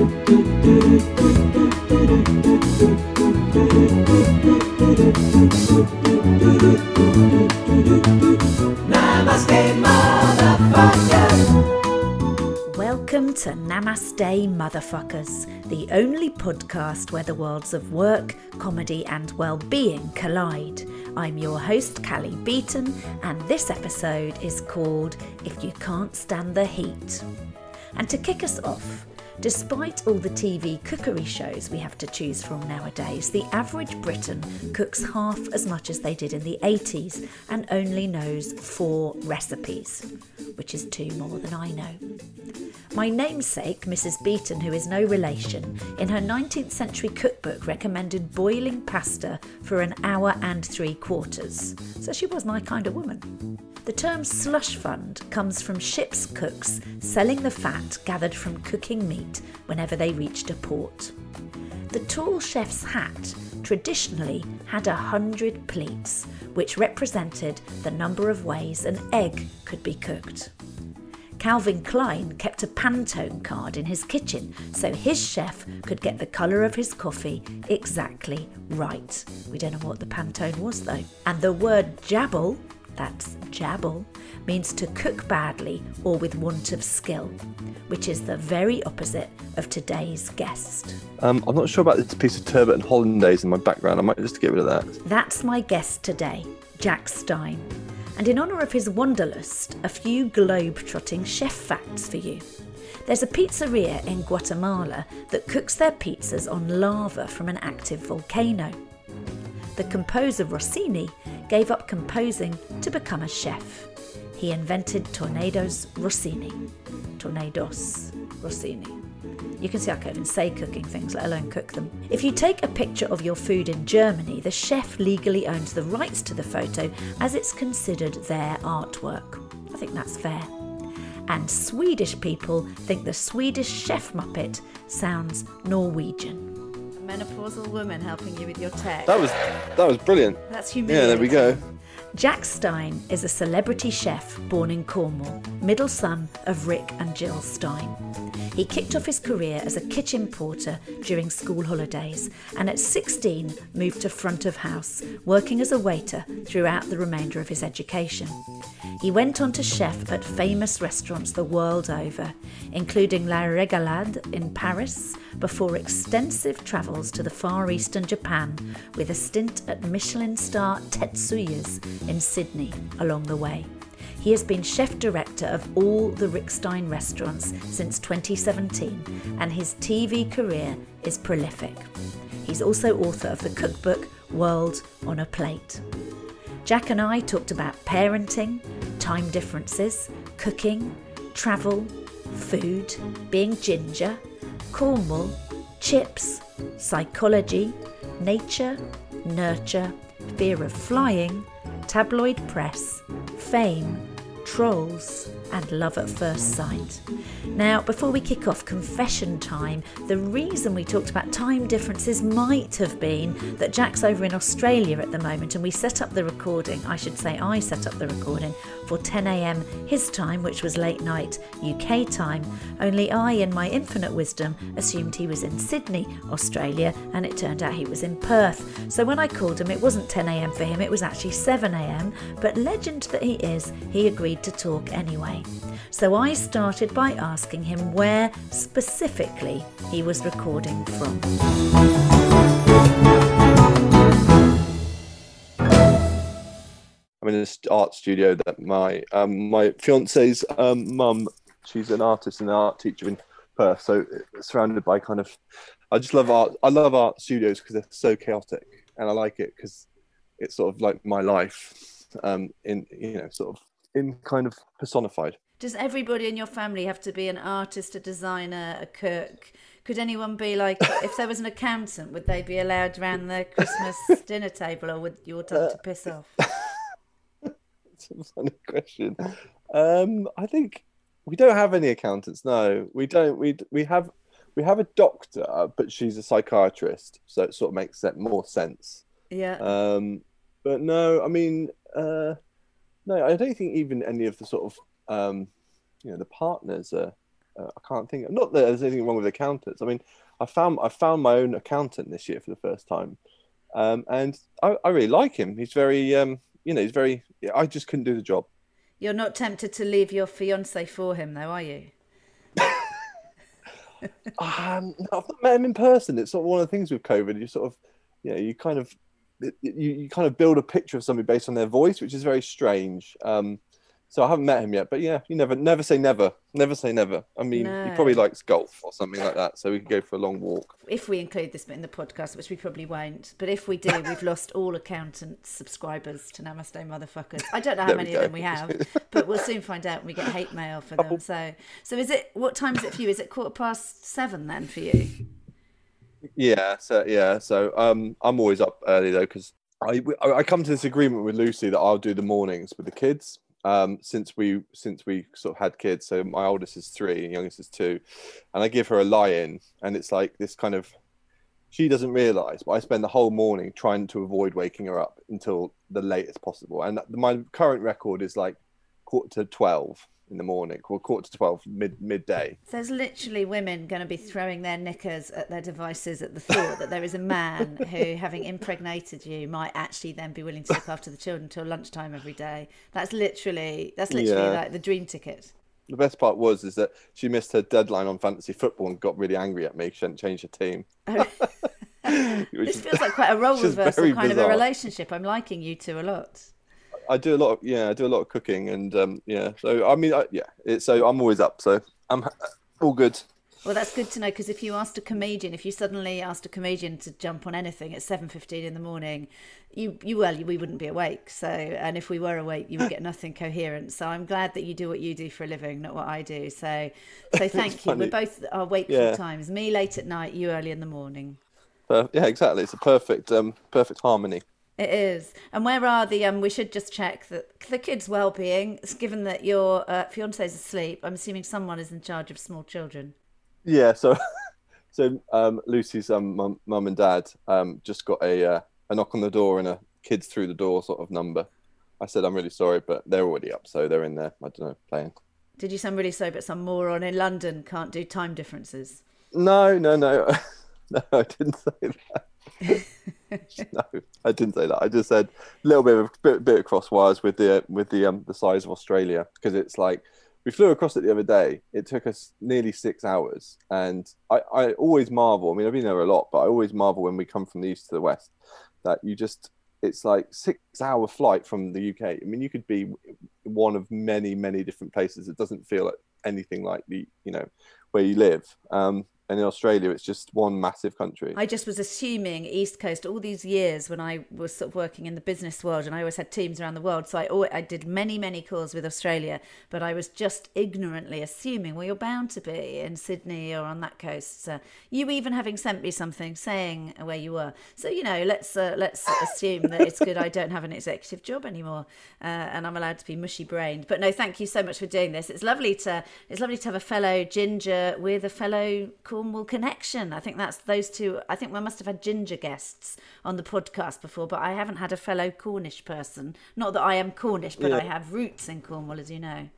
Welcome to Namaste Motherfuckers, the only podcast where the worlds of work, comedy, and well being collide. I'm your host, Cally Beaton, and this episode is called If You Can't Stand the Heat. And to kick us off, Despite all the TV cookery shows we have to choose from nowadays, the average Briton cooks half as much as they did in the 80s and only knows four recipes, which is two more than I know. My namesake, Mrs. Beeton, who is no relation, in her 19th century cookbook recommended boiling pasta for an hour and three quarters. So she was my kind of woman. The term slush fund comes from ship's cooks selling the fat gathered from cooking meat whenever they reached a port. The tall chef's hat traditionally had a hundred pleats, which represented the number of ways an egg could be cooked. Calvin Klein kept a Pantone card in his kitchen so his chef could get the colour of his coffee exactly right. We don't know what the Pantone was though. And the word jabble, that's jabble, means to cook badly or with want of skill, which is the very opposite of today's guest. Um, I'm not sure about this piece of turbot and hollandaise in my background. I might just get rid of that. That's my guest today, Jack Stein. And in honour of his wanderlust, a few globe-trotting chef facts for you. There's a pizzeria in Guatemala that cooks their pizzas on lava from an active volcano. The composer Rossini gave up composing to become a chef. He invented Tornados Rossini. Tornados Rossini. You can see I can't even say cooking things, let alone cook them. If you take a picture of your food in Germany, the chef legally owns the rights to the photo as it's considered their artwork. I think that's fair. And Swedish people think the Swedish chef Muppet sounds Norwegian. A menopausal woman helping you with your tech. That was that was brilliant. That's Yeah, there we go. Jack Stein is a celebrity chef born in Cornwall, middle son of Rick and Jill Stein. He kicked off his career as a kitchen porter during school holidays and at 16 moved to front of house, working as a waiter throughout the remainder of his education. He went on to chef at famous restaurants the world over, including La Regalade in Paris, before extensive travels to the Far East and Japan, with a stint at Michelin star Tetsuya's in Sydney along the way. He has been chef director of all the Rick Stein restaurants since 2017, and his TV career is prolific. He's also author of the cookbook World on a Plate. Jack and I talked about parenting, time differences, cooking, travel, food, being ginger, Cornwall, chips, psychology, nature, nurture, fear of flying, tabloid press, fame, trolls, and love at first sight. Now, before we kick off confession time, the reason we talked about time differences might have been that Jack's over in Australia at the moment and we set up the recording, I should say, I set up the recording for 10am his time, which was late night UK time. Only I, in my infinite wisdom, assumed he was in Sydney, Australia, and it turned out he was in Perth. So when I called him, it wasn't 10am for him, it was actually 7am, but legend that he is, he agreed to talk anyway. So I started by asking him where specifically he was recording from. I'm in this art studio that my um, my fiance's um, mum, she's an artist and an art teacher in Perth, so surrounded by kind of. I just love art. I love art studios because they're so chaotic, and I like it because it's sort of like my life, um, in you know, sort of in kind of personified. Does everybody in your family have to be an artist, a designer, a cook? Could anyone be like, if there was an accountant, would they be allowed around the Christmas dinner table, or would you all have to piss off? It's a funny question. Um, I think we don't have any accountants. No, we don't. We we have we have a doctor, but she's a psychiatrist, so it sort of makes that more sense. Yeah. Um, but no, I mean, uh, no, I don't think even any of the sort of um, you know the partners are. Uh, I can't think. Not that there's anything wrong with accountants. I mean, I found I found my own accountant this year for the first time, um, and I, I really like him. He's very, um, you know, he's very. I just couldn't do the job. You're not tempted to leave your fiance for him, though, are you? Um, no, I've not met him in person. It's sort of one of the things with COVID. You sort of, you know, you kind of, you, you kind of build a picture of somebody based on their voice, which is very strange. Um, so I haven't met him yet, but yeah, you never, never say never, never say never. I mean, he probably likes golf or something like that, so we could go for a long walk. If we include this bit in the podcast, which we probably won't, but if we do, we've lost all accountant subscribers to Namaste Motherfuckers. I don't know how many of them we have, but we'll soon find out when we get hate mail for them. So, so is it? What time is it for you? Is it quarter past seven then for you? Yeah, so yeah, so um, I'm always up early though because I I come to this agreement with Lucy that I'll do the mornings with the kids. Um, since we since we sort of had kids, so my oldest is three, and youngest is two, and I give her a lie-in, and it's like this kind of she doesn't realize, but I spend the whole morning trying to avoid waking her up until the latest possible. And my current record is like quarter to twelve in the morning, or quarter to twelve mid midday. There's literally women going to be throwing their knickers at their devices at the thought that there is a man who, having impregnated you, might actually then be willing to look after the children until lunchtime every day. That's literally that's literally Yeah. like the dream ticket. The best part was is that she missed her deadline on fantasy football and got really angry at me. She hadn't changed her team. Oh, which This feels like quite a role reversal kind of a relationship. I'm liking you two a lot. I do a lot of yeah, I do a lot of cooking and um, yeah. So I mean, I, yeah, it's so I'm always up. So I'm all good. Well, that's good to know because if you asked a comedian, if you suddenly asked a comedian to jump on anything at seven fifteen in the morning, you you well we wouldn't be awake. So, and if we were awake, you would get nothing coherent. So, I'm glad that you do what you do for a living, not what I do. So, so thank you. We're both our wakeful Yeah. times. Me late at night, you early in the morning. Uh, yeah, exactly. It's a perfect um, perfect harmony. It is. And where are the? Um, we should just check that the kids' well-being. Given that your uh, fiance is asleep, I'm assuming someone is in charge of small children. Yeah. So so um, Lucy's um, mum, mum and dad um, just got a uh, a knock on the door and a kids through the door sort of number. I said I'm really sorry, but they're already up, so they're in there. I don't know playing. Did you sound really sorry, but some moron in London can't do time differences? No, no, no, no. I didn't say that. no, I didn't say that. I just said a little bit of bit, bit of cross wires with the with the um the size of Australia because it's like we flew across it the other day. It took us nearly six hours, and I I always marvel. I mean, I've been there a lot, but I always marvel when we come from the east to the west that you just it's like six hour flight from the UK. I mean, you could be one of many many different places. It doesn't feel like anything like the you know where you live. Um, and in Australia, it's just one massive country. I just was assuming East Coast all these years when I was sort of working in the business world, and I always had teams around the world. So I always, I did many many calls with Australia, but I was just ignorantly assuming, well, you're bound to be in Sydney or on that coast. So you even having sent me something saying where you were. So you know, let's uh, let's assume that it's good. I don't have an executive job anymore, uh, and I'm allowed to be mushy brained. But no, thank you so much for doing this. It's lovely to it's lovely to have a fellow ginger with a fellow Cornwall connection. I think that's those two. I think we must have had ginger guests on the podcast before, but I haven't had a fellow Cornish person. Not that I am Cornish, but I have roots in Cornwall, as you know.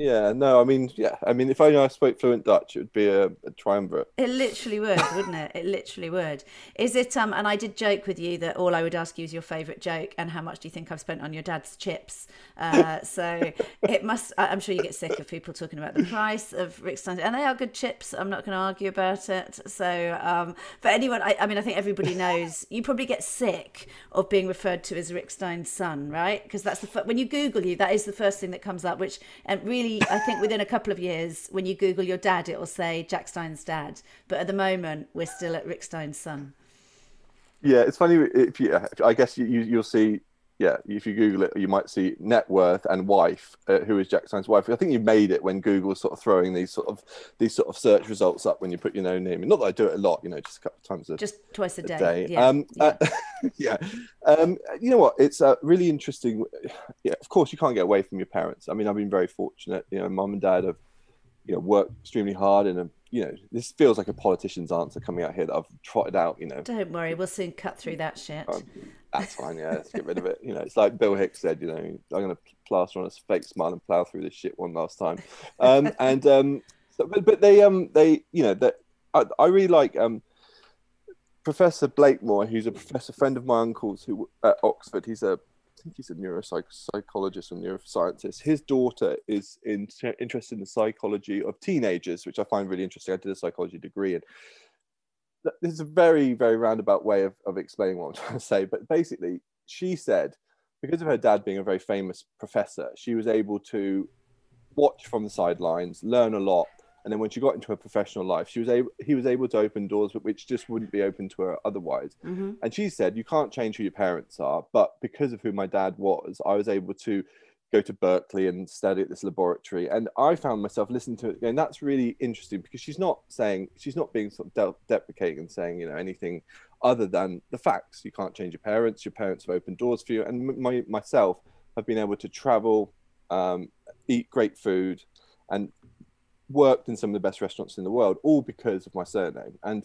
Yeah, no, I mean, yeah, I mean, if only I spoke fluent Dutch, it would be a, a triumvirate. It literally would, wouldn't it? It literally would. Is it? Um, and I did joke with you that all I would ask you is your favourite joke and how much do you think I've spent on your dad's chips. Uh, so it must. I'm sure you get sick of people talking about the price of Rick Stein, and they are good chips. I'm not going to argue about it. So, um, but anyone, I, I mean, I think everybody knows. You probably get sick of being referred to as Rick Stein's son, right? Because that's the when you Google you, that is the first thing that comes up. Which and really, I think within a couple of years, when you Google your dad, it will say Jack Stein's dad. But at the moment, we're still at Rick Stein's son. Yeah, it's funny if you. I guess you, you you'll see yeah, if you Google it, you might see net worth and wife, uh, who is Jack Stein's wife. I think you made it when Google was sort of throwing these sort of these sort of search results up when you put your own name in. Not that I do it a lot, you know, just a couple of times a just twice a day. a day. Yeah, Um, yeah. uh, yeah. Um, you know what? It's uh, really interesting. Yeah, of course, you can't get away from your parents. I mean, I've been very fortunate. You know, mum and dad have, you know, worked extremely hard, and um, you know, this feels like a politician's answer coming out here that I've trotted out. You know, Don't worry, we'll soon cut through that shit. Um, that's fine. Yeah, let's get rid of it. You know, it's like Bill Hicks said. You know, I'm going to plaster on a fake smile and plow through this shit one last time. Um, and um, so, but, but they um they you know that I, I really like um Professor Blakemore, who's a professor friend of my uncle's who at Oxford. He's a think he's a neuropsychologist or neuroscientist. His daughter is in, interested in the psychology of teenagers, which I find really interesting. I did a psychology degree, and th- this is a very, very roundabout way of, of explaining what I'm trying to say. But basically, she said because of her dad being a very famous professor, she was able to watch from the sidelines, learn a lot, and then when she got into her professional life, she was able he was able to open doors which just wouldn't be open to her otherwise. Mm-hmm. And she said, You can't change who your parents are, but because of who my dad was, I was able to go to Berkeley and study at this laboratory. And I found myself listening to it going, That's really interesting because she's not saying, she's not being sort of de- deprecating and saying, you know, anything other than the facts. You can't change your parents, your parents have opened doors for you. And my, myself have been able to travel, um, eat great food, and worked in some of the best restaurants in the world, all because of my surname. And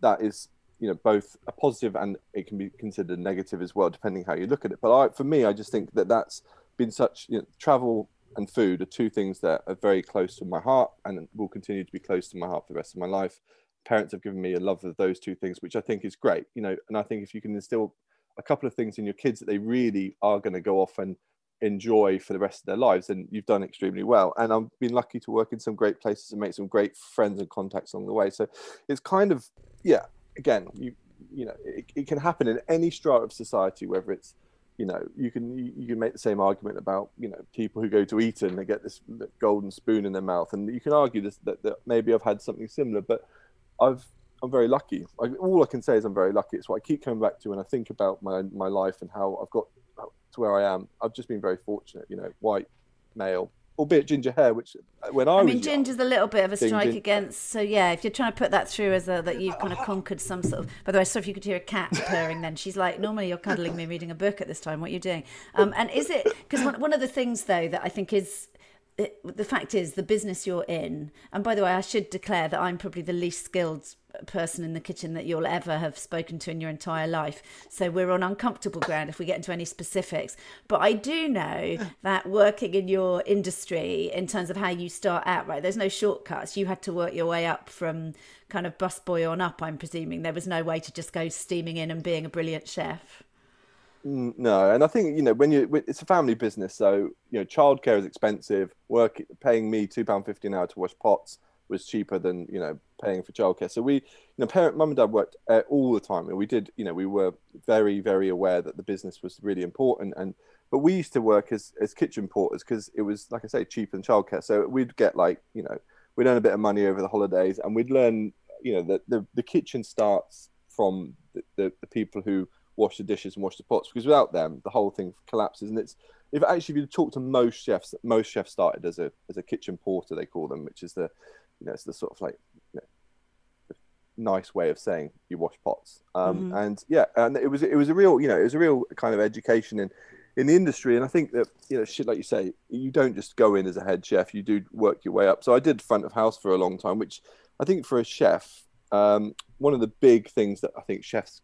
that is, you know, both a positive and it can be considered negative as well, depending how you look at it. But I, for me, I just think that that's been such, you know, travel and food are two things that are very close to my heart and will continue to be close to my heart for the rest of my life. Parents have given me a love of those two things, which I think is great, you know, and I think if you can instill a couple of things in your kids that they really are going to go off and enjoy for the rest of their lives and you've done extremely well. And i've been lucky to work in some great places and make some great friends and contacts along the way. So it's kind of yeah again you you know it, it can happen in any strata of society whether it's you know you can you, can make the same argument about you know people who go to eton they get this golden spoon in their mouth. And you can argue this that, that maybe i've had something similar but i've i'm very lucky. I, all i can say is i'm very lucky. It's what i keep coming back to when i think about my my life and how i've got to where I am. I've just been very fortunate, you know, white, male, albeit ginger hair, which uh, when I, I mean, young- ginger's a little bit of a strike gin- against. So yeah, if you're trying to put that through as a that you've kind of conquered some sort of. By the way, sorry if you could hear a cat purring. Then she's like, normally you're cuddling me, reading a book at this time. What are you doing? Um, and is it because one, one of the things though that I think is. It, the fact is, the business you're in, and by the way, I should declare that I'm probably the least skilled person in the kitchen that you'll ever have spoken to in your entire life. So we're on uncomfortable ground if we get into any specifics. But I do know that working in your industry, in terms of how you start out, right, there's no shortcuts. You had to work your way up from kind of busboy on up, I'm presuming. There was no way to just go steaming in and being a brilliant chef. No, and I think you know when you it's a family business, so you know childcare is expensive. Work paying me two pound fifty an hour to wash pots was cheaper than you know paying for childcare. So we, you know, parent, mum and dad worked uh, all the time, and we did, you know, we were very very aware that the business was really important. And but we used to work as as kitchen porters because it was like I say cheaper than childcare. So we'd get like you know we'd earn a bit of money over the holidays, and we'd learn you know that the the kitchen starts from the, the, the people who wash the dishes and wash the pots because without them the whole thing collapses. And it's if actually if you talk to most chefs most chefs started as a as a kitchen porter they call them which is the you know it's the sort of like you know, nice way of saying you wash pots. Um and yeah and it was it was a real you know it was a real kind of education in in the industry. And i think that you know shit like you say you don't just go in as a head chef you do work your way up. So i did front of house for a long time which i think for a chef um one of the big things that i think chefs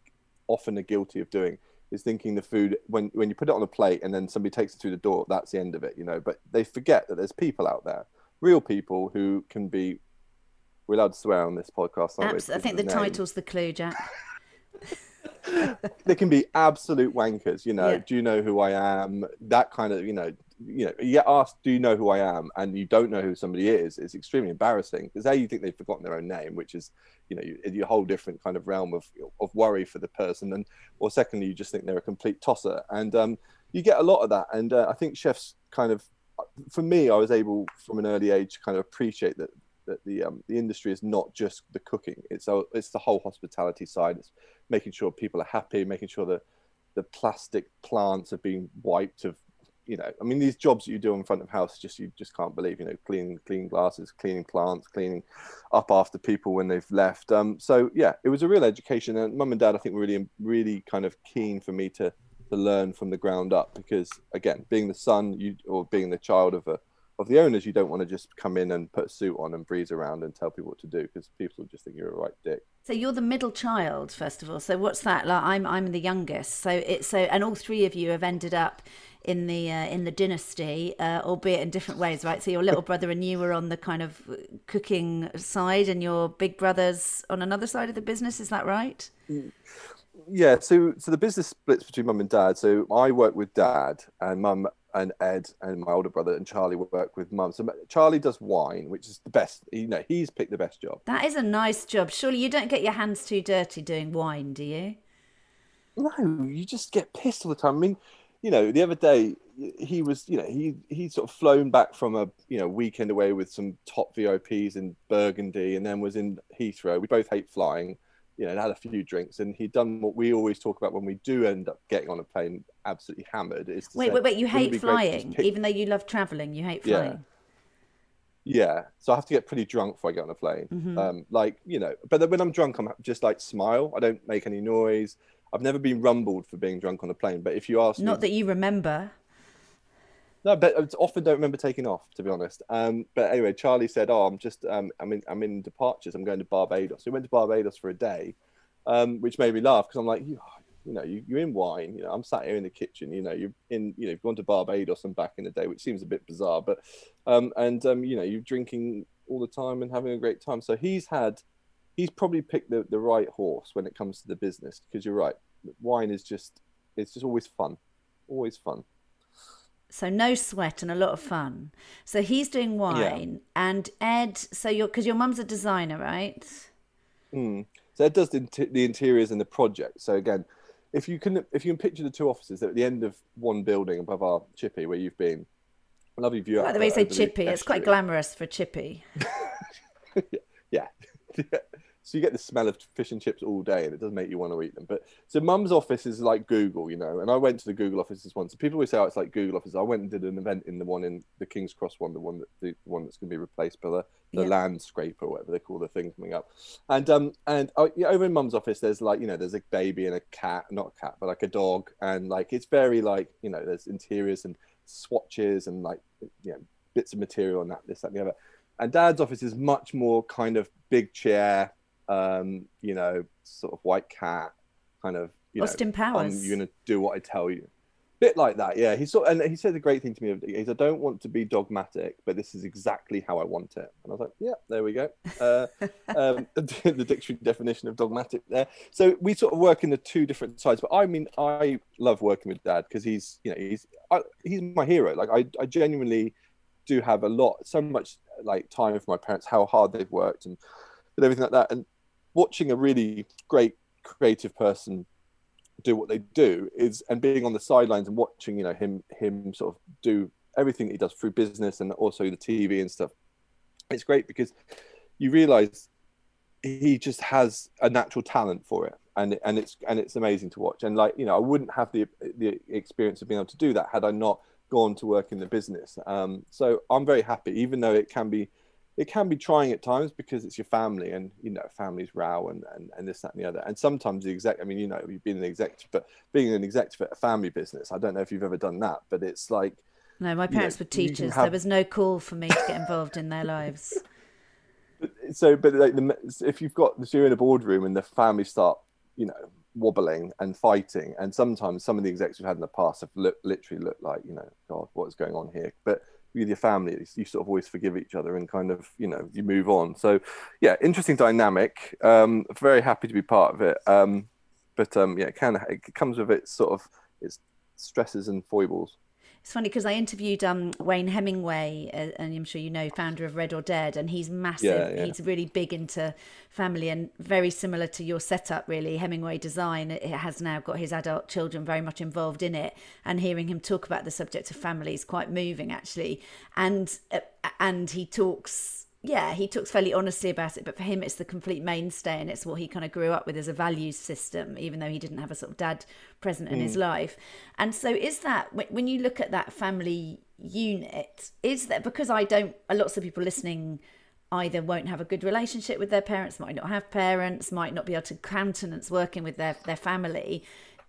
often are guilty of doing is thinking the food when when you put it on a plate and then somebody takes it through the door that's the end of it you know but they forget that there's people out there real people who can be we're allowed to swear on this podcast aren't we? I think of the title's the clue, Jack. they can be absolute wankers you know Yeah. do you know who i am that kind of you know you know you get asked do you know who i am? And you don't know who somebody is it's extremely embarrassing because a you think they've forgotten their own name which is you know you, you a whole different kind of realm of of worry for the person and or secondly you just think they're a complete tosser and um you get a lot of that and uh, i think chefs kind of for me i was able from an early age to kind of appreciate that that the um, the industry is not just the cooking it's a, it's the whole hospitality side it's making sure people are happy making sure that the plastic plants have been wiped of you know i mean these jobs that you do in front of house just you just can't believe you know cleaning cleaning glasses cleaning plants cleaning up after people when they've left. Um so yeah it was a real education. And mum and dad i think were really really kind of keen for me to to learn from the ground up because again being the son you or being the child of a of the owners you don't want to just come in and put a suit on and breeze around and tell people what to do because people just think you're a right dick so you're the middle child first of all so what's that like i'm i'm the youngest so it's so and all three of you have ended up in the uh, in the dynasty, uh, albeit in different ways, right? So your little brother and you were on the kind of cooking side, and your big brother's on another side of the business. Is that right? Yeah. So so the business splits between mum and dad. So I work with dad, and mum and Ed and my older brother and Charlie work with mum. So Charlie does wine, which is the best. You know, he's picked the best job. That is a nice job. Surely you don't get your hands too dirty doing wine, do you? No, you just get pissed all the time. I mean, you know, the other day he was, you know, he he sort of flown back from a you know weekend away with some top VIPs in Burgundy, and then was in Heathrow. We both hate flying, you know, and had a few drinks, and he'd done what we always talk about when we do end up getting on a plane absolutely hammered. Is wait, say, wait, wait! You hate flying, pick... even though you love traveling. You hate flying. Yeah. Yeah, so I have to get pretty drunk before I get on a plane. Mm-hmm. Um, like you know, but when I'm drunk, I'm just like smile. I don't make any noise. I've never been rumbled for being drunk on a plane, but if you ask, not me, that you remember. No, but I often don't remember taking off, to be honest. Um, but anyway, Charlie said, "Oh, I'm just, um, I'm in, I'm in departures. I'm going to Barbados." We went to Barbados for a day, um, which made me laugh because I'm like, you, you know, you, are in wine. You know, I'm sat here in the kitchen. You know, you're in, you know, you've gone to Barbados and back in the day, which seems a bit bizarre, but, um, and um, you know, you're drinking all the time and having a great time. So he's had he's probably picked the, the right horse when it comes to the business because you're right wine is just it's just always fun always fun so no sweat and a lot of fun so he's doing wine yeah. and ed so you're because your mum's a designer right mm. so ed does the, the interiors and the project so again if you can if you can picture the two offices at the end of one building above our chippy where you've been lovely view by the way you say chippy it's quite glamorous for chippy yeah. yeah. So you get the smell of fish and chips all day, and it doesn't make you want to eat them. But so Mum's office is like Google, you know. And I went to the Google offices once. People always say, "Oh, it's like Google office." I went and did an event in the one in the King's Cross one, the one that the one that's going to be replaced by the, the yeah. land scraper, whatever they call the thing coming up. And um and yeah, over in Mum's office, there's like you know, there's a baby and a cat, not a cat, but like a dog, and like it's very like you know, there's interiors and swatches and like you know bits of material and that this that and the other. And Dad's office is much more kind of big chair um, you know, sort of white cat kind of. You Austin know, Powers. you're going to do what I tell you. Bit like that, yeah. He sort and he said the great thing to me. Is "I don't want to be dogmatic, but this is exactly how I want it." And I was like, "Yeah, there we go." Uh, um, the dictionary definition of dogmatic there. So we sort of work in the two different sides. But I mean, I love working with Dad because he's, you know, he's I, he's my hero. Like I, I genuinely do have a lot, so much like time for my parents, how hard they've worked, and and everything like that. And watching a really great creative person do what they do is and being on the sidelines and watching you know him him sort of do everything he does through business and also the tv and stuff it's great because you realize he just has a natural talent for it. And and it's and it's amazing to watch. And like you know i wouldn't have the the experience of being able to do that had i not gone to work in the business. Um, so i'm very happy even though it can be it can be trying at times because it's your family and you know families row and, and, and this that and the other. And sometimes the exec i mean you know you've been an executive but being an executive at a family business i don't know if you've ever done that but it's like no my parents know, were teachers. have... there was no call for me to get involved in their lives. So but like the, if you've got if you're in a boardroom and the family start you know wobbling and fighting and sometimes some of the execs we've had in the past have look, literally looked like you know god what's going on here? But with your family you sort of always forgive each other and kind of you know you move on. So yeah interesting dynamic. Um very happy to be part of it. Um but um yeah it can it comes with its sort of its stresses and foibles it's funny because I interviewed um, Wayne Hemingway, uh, and I'm sure you know, founder of Red or Dead, and he's massive. Yeah, yeah. He's really big into family and very similar to your setup, really. Hemingway Design it has now got his adult children very much involved in it, and hearing him talk about the subject of family is quite moving, actually. And uh, and he talks yeah, he talks fairly honestly about it, but for him, it's the complete mainstay and it's what he kind of grew up with as a values system, even though he didn't have a sort of dad present in mm. his life. And so, is that when you look at that family unit, is that because I don't, lots of people listening either won't have a good relationship with their parents, might not have parents, might not be able to countenance working with their, their family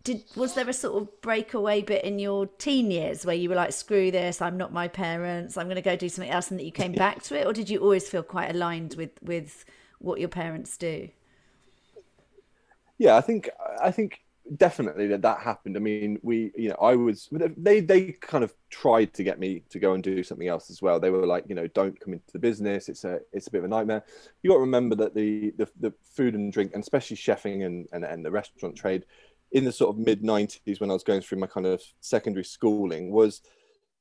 did was there a sort of breakaway bit in your teen years where you were like screw this i'm not my parents i'm going to go do something else and that you came back to it? Or did you always feel quite aligned with with what your parents do? Yeah i think i think definitely that that happened. I mean we you know i was they they kind of tried to get me to go and do something else as well. They were like you know don't come into the business it's a it's a bit of a nightmare. You got to remember that the the, the food and drink and especially chefing and, and and the restaurant trade in the sort of mid 90s when I was going through my kind of secondary schooling was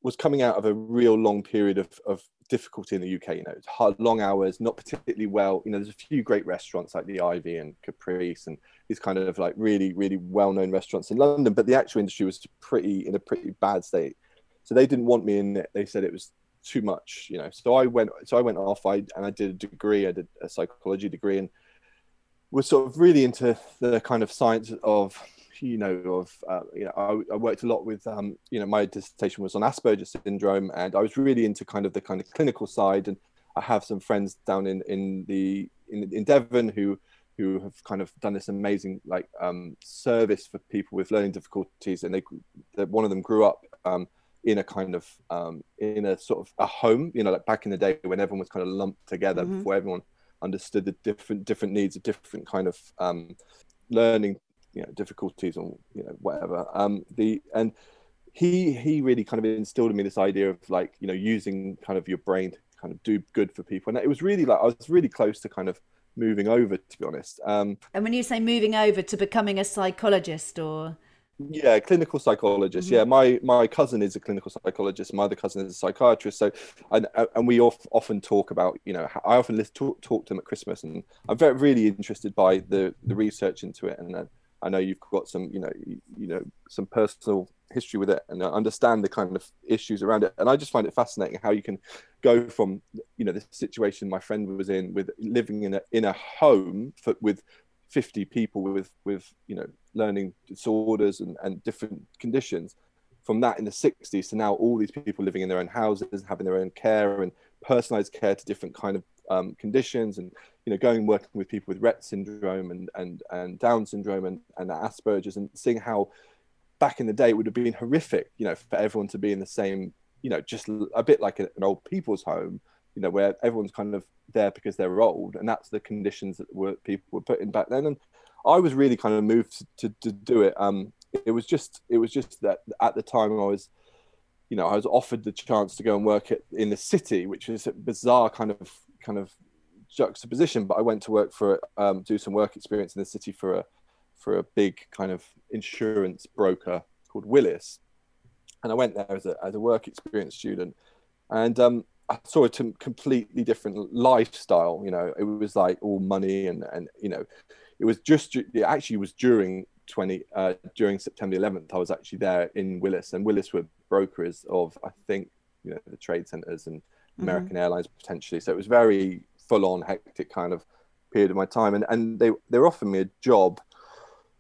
was coming out of a real long period of, of difficulty in the UK. You know, It's hard, long hours, not particularly well. You know, there's a few great restaurants like the Ivy and Caprice and these kind of like really, really well-known restaurants in London, but the actual industry was pretty in a pretty bad state. So they didn't want me in it. They said it was too much, you know. So I went, so I went off. I and I did a degree. I did a psychology degree and was sort of really into the kind of science of you know, of uh, you know, I, I, worked a lot with, um, you know, my dissertation was on Asperger's syndrome, and I was really into kind of the kind of clinical side. And I have some friends down in in the in, in Devon who who have kind of done this amazing like um, service for people with learning difficulties, and they one of them grew up. Um, in a kind of um, in a sort of a home, you know, like back in the day when everyone was kind of lumped together mm-hmm. before everyone understood the different different needs of different kind of um, learning you know difficulties or you know whatever. Um the and he he really kind of instilled in me this idea of like you know using kind of your brain to kind of do good for people. And it was really like i was really close to kind of moving over to be honest. Um and when you say moving over to becoming a psychologist or? Yeah clinical psychologist. Mm-hmm. yeah my my cousin is a clinical psychologist. My other cousin is a psychiatrist. So and and we often talk about you know i often talk, talk to them at christmas. And i'm very really interested by the the research into it and I know you've got some, you know, you, know, some personal history with it and understand the kind of issues around it. And I just find it fascinating how you can go from, you know, the situation my friend was in with living in a in a home for, with 50 people with with you know learning disorders and, and different conditions from that in the 60s to now all these people living in their own houses having their own care and personalized care to different kind of um, conditions and you know going working with people with Rett syndrome and and and Down syndrome and and Asperger's and seeing how back in the day it would have been horrific you know for everyone to be in the same you know just a bit like an old people's home you know where everyone's kind of there because they're old and that's the conditions that were people were put in back then. And I was really kind of moved to, to, to do it. Um it was just it was just that at the time I was you know, I was offered the chance to go and work at, in the city, which is a bizarre kind of kind of juxtaposition. But I went to work for um, do some work experience in the city for a for a big kind of insurance broker called Willis, and I went there as a as a work experience student, and um, I saw a t- completely different lifestyle. You know, it was like all money and and you know, it was just it actually was during 20 uh, during September 11th. I was actually there in Willis, and Willis were brokers of I think you know the trade centers and. American mm-hmm. Airlines potentially. So it was very full on hectic kind of period of my time, and and they they were offering me a job.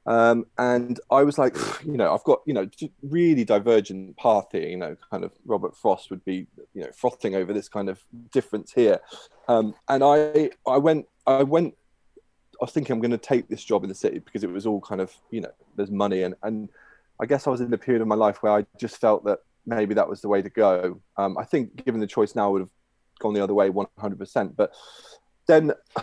Um, and I was like, you know, I've got, you know, really divergent path here. You know, kind of Robert Frost would be, you know, frothing over this kind of difference here. Um, and I, I went, I went I was thinking I'm going to take this job in the city because it was all kind of you know there's money and and I guess I was in a period of my life where I just felt that maybe that was the way to go. Um, I think given the choice now, I would have gone the other way 100%. But then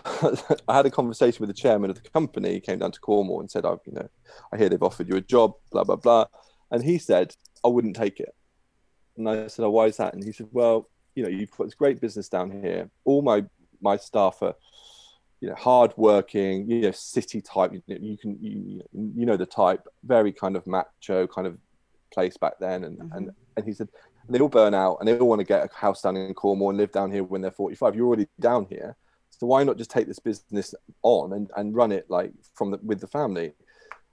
I had a conversation with the chairman of the company. He came down to Cornwall and said, "I, you know, I hear they've offered you a job, blah blah blah," and he said, "I wouldn't take it." And I said, "Oh, why is that?" And he said, "Well, you know, you've got this great business down here. All my my staff are." you know, hard working, you know, city type. You, you can, you, you know, the type, very kind of macho kind of place back then. And mm-hmm. and and he said they all burn out and they all want to get a house down in Cornwall and live down here when they're 45. You're already down here, so why not just take this business on and and run it like from the with the family?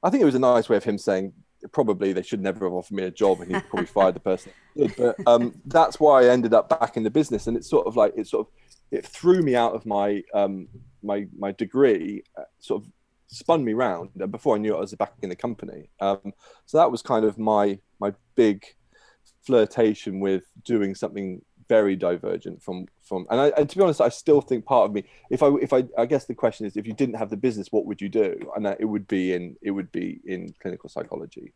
I think it was a nice way of him saying probably they should never have offered me a job and he probably fired the person. But um, that's why I ended up back in the business. And it's sort of like it sort of it threw me out of my um, my my degree, uh, sort of spun me round, and before I knew it, I was back in the company. Um, so that was kind of my my big flirtation with doing something very divergent from from and, I, and to be honest i still think part of me if i if i i guess the question is if you didn't have the business what would you do? And it would be in it would be in clinical psychology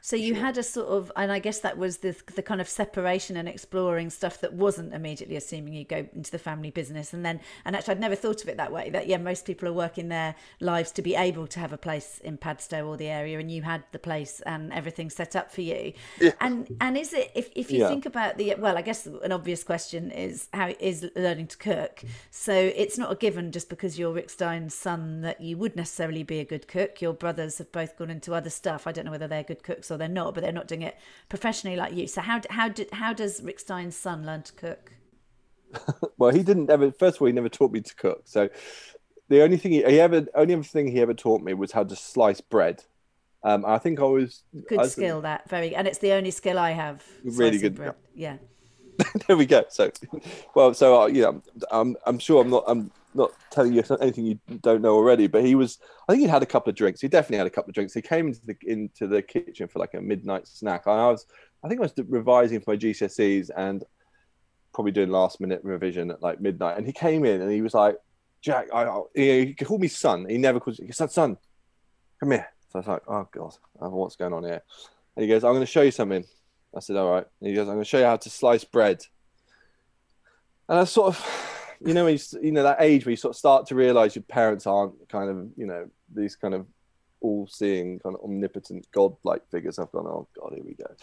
so you had a sort of, and I guess that was the the kind of separation and exploring stuff that wasn't immediately assuming you go into the family business, and then, and actually, I'd never thought of it that way. That yeah, most people are working their lives to be able to have a place in Padstow or the area, and you had the place and everything set up for you. Yeah. And and is it if if you yeah. think about the well, I guess an obvious question is how is learning to cook. So it's not a given just because you're Rick Stein's son that you would necessarily be a good cook. Your brothers have both gone into other stuff. I don't know whether they're good cooks or they're not, but they're not doing it professionally like you. So how how did how does Rick Stein's son learn to cook? well, he didn't ever. First of all, he never taught me to cook. So the only thing he, he ever only other thing he ever taught me was how to slice bread. Um, I think I was good I was, skill that very, and it's the only skill I have. Really good. Bread. Yeah. there we go. So, well, so uh, yeah, I'm, I'm sure I'm not, I'm not telling you anything you don't know already, but he was. I think he had a couple of drinks. He definitely had a couple of drinks. He came into the into the kitchen for like a midnight snack. I was, I think I was revising for my GCSEs and probably doing last minute revision at like midnight. And he came in and he was like, "Jack, I, he called me son. He never calls me son. Son, come here." So I was like, "Oh God, uh, what's going on here?" And he goes, "I'm going to show you something." I said, "All right." And he goes, "I'm going to show you how to slice bread." And I sort of you know, you, you know that age where you sort of start to realize your parents aren't kind of, you know, these kind of all-seeing, kind of omnipotent, god-like figures. I've gone, oh god, here we go.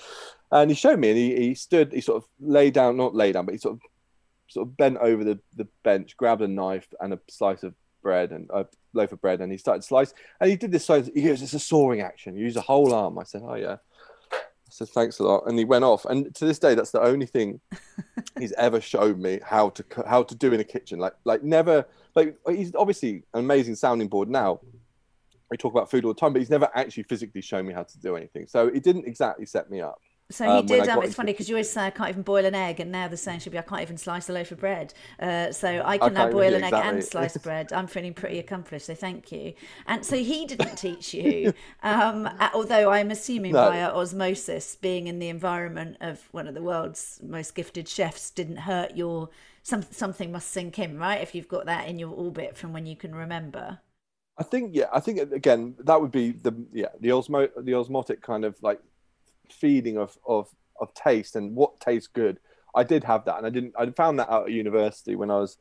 And he showed me, and he, he stood, he sort of lay down, not lay down, but he sort of sort of bent over the, the bench, grabbed a knife and a slice of bread and a loaf of bread, and he started to slice. And he did this so He goes, "It's a sawing action. You use a whole arm." I said, "Oh yeah." Said, thanks a lot. And he went off. And to this day, that's the only thing he's ever showed me how to how to do in a kitchen. Like like never like he's obviously an amazing sounding board now. We talk about food all the time, but he's never actually physically shown me how to do anything. So it didn't exactly set me up. So he um, did. Um, it's funny because you always say I can't even boil an egg, and now the saying should be I can't even slice a loaf of bread. Uh, so I can now boil an exactly. egg and slice bread. I'm feeling pretty accomplished. So thank you. And so he didn't teach you, um, although I'm assuming no. via osmosis, being in the environment of one of the world's most gifted chefs didn't hurt your. Some, something must sink in, right? If you've got that in your orbit from when you can remember. I think yeah, I think again that would be the yeah the osmo the osmotic kind of like feeling of of of taste and what tastes good. I did have that, and I didn't. I found that out at university when I was,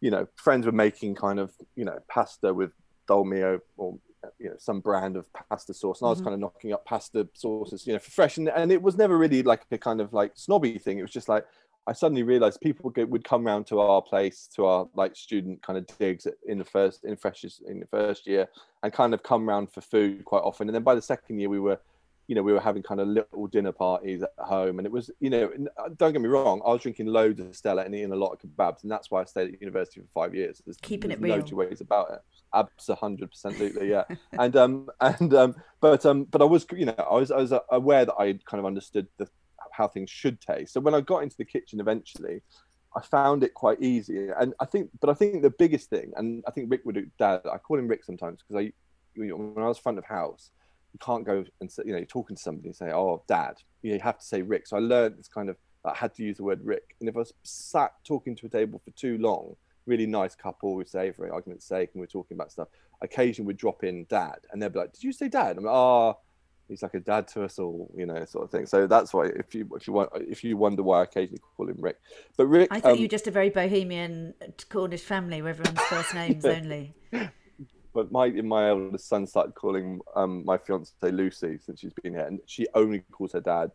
you know, friends were making kind of you know pasta with dolmio or you know some brand of pasta sauce, and I was mm-hmm. kind of knocking up pasta sauces, you know, for fresh, and, and it was never really like a kind of like snobby thing. It was just like I suddenly realized people would come around to our place, to our like student kind of digs in the first in freshers in the first year, and kind of come around for food quite often. And then by the second year, we were you know, we were having kind of little dinner parties at home, and it was, you know, uh, don't get me wrong, I was drinking loads of Stella and eating a lot of kebabs, and that's why I stayed at university for five years. There's, Keeping there's it real. No two ways about it. Absolutely, yeah. and um, and um, but um, but I was, you know, I was I was uh, aware that I kind of understood the how things should taste. So when I got into the kitchen eventually, I found it quite easy. And I think, but I think the biggest thing, and I think Rick would Dad, I call him Rick sometimes because I, you know, when I was front of house, you can't go and say, you know, you're talking to somebody and say, "Oh, Dad." You, know, you have to say Rick. So I learned this kind of. I had to use the word Rick, and if I was sat talking to a table for too long, really nice couple, we say for argument's sake, and we're talking about stuff. Occasionally, we'd drop in Dad, and they'd be like, "Did you say Dad?" I'm like, "Oh." He's like a dad to us all, you know, sort of thing. So that's why, if you if you want, if you wonder why I occasionally call him Rick, but Rick, I thought um, you were just a very bohemian Cornish family where everyone's first names only but my my eldest son started calling um, my fiance Lucy since she's been here, and she only calls her dad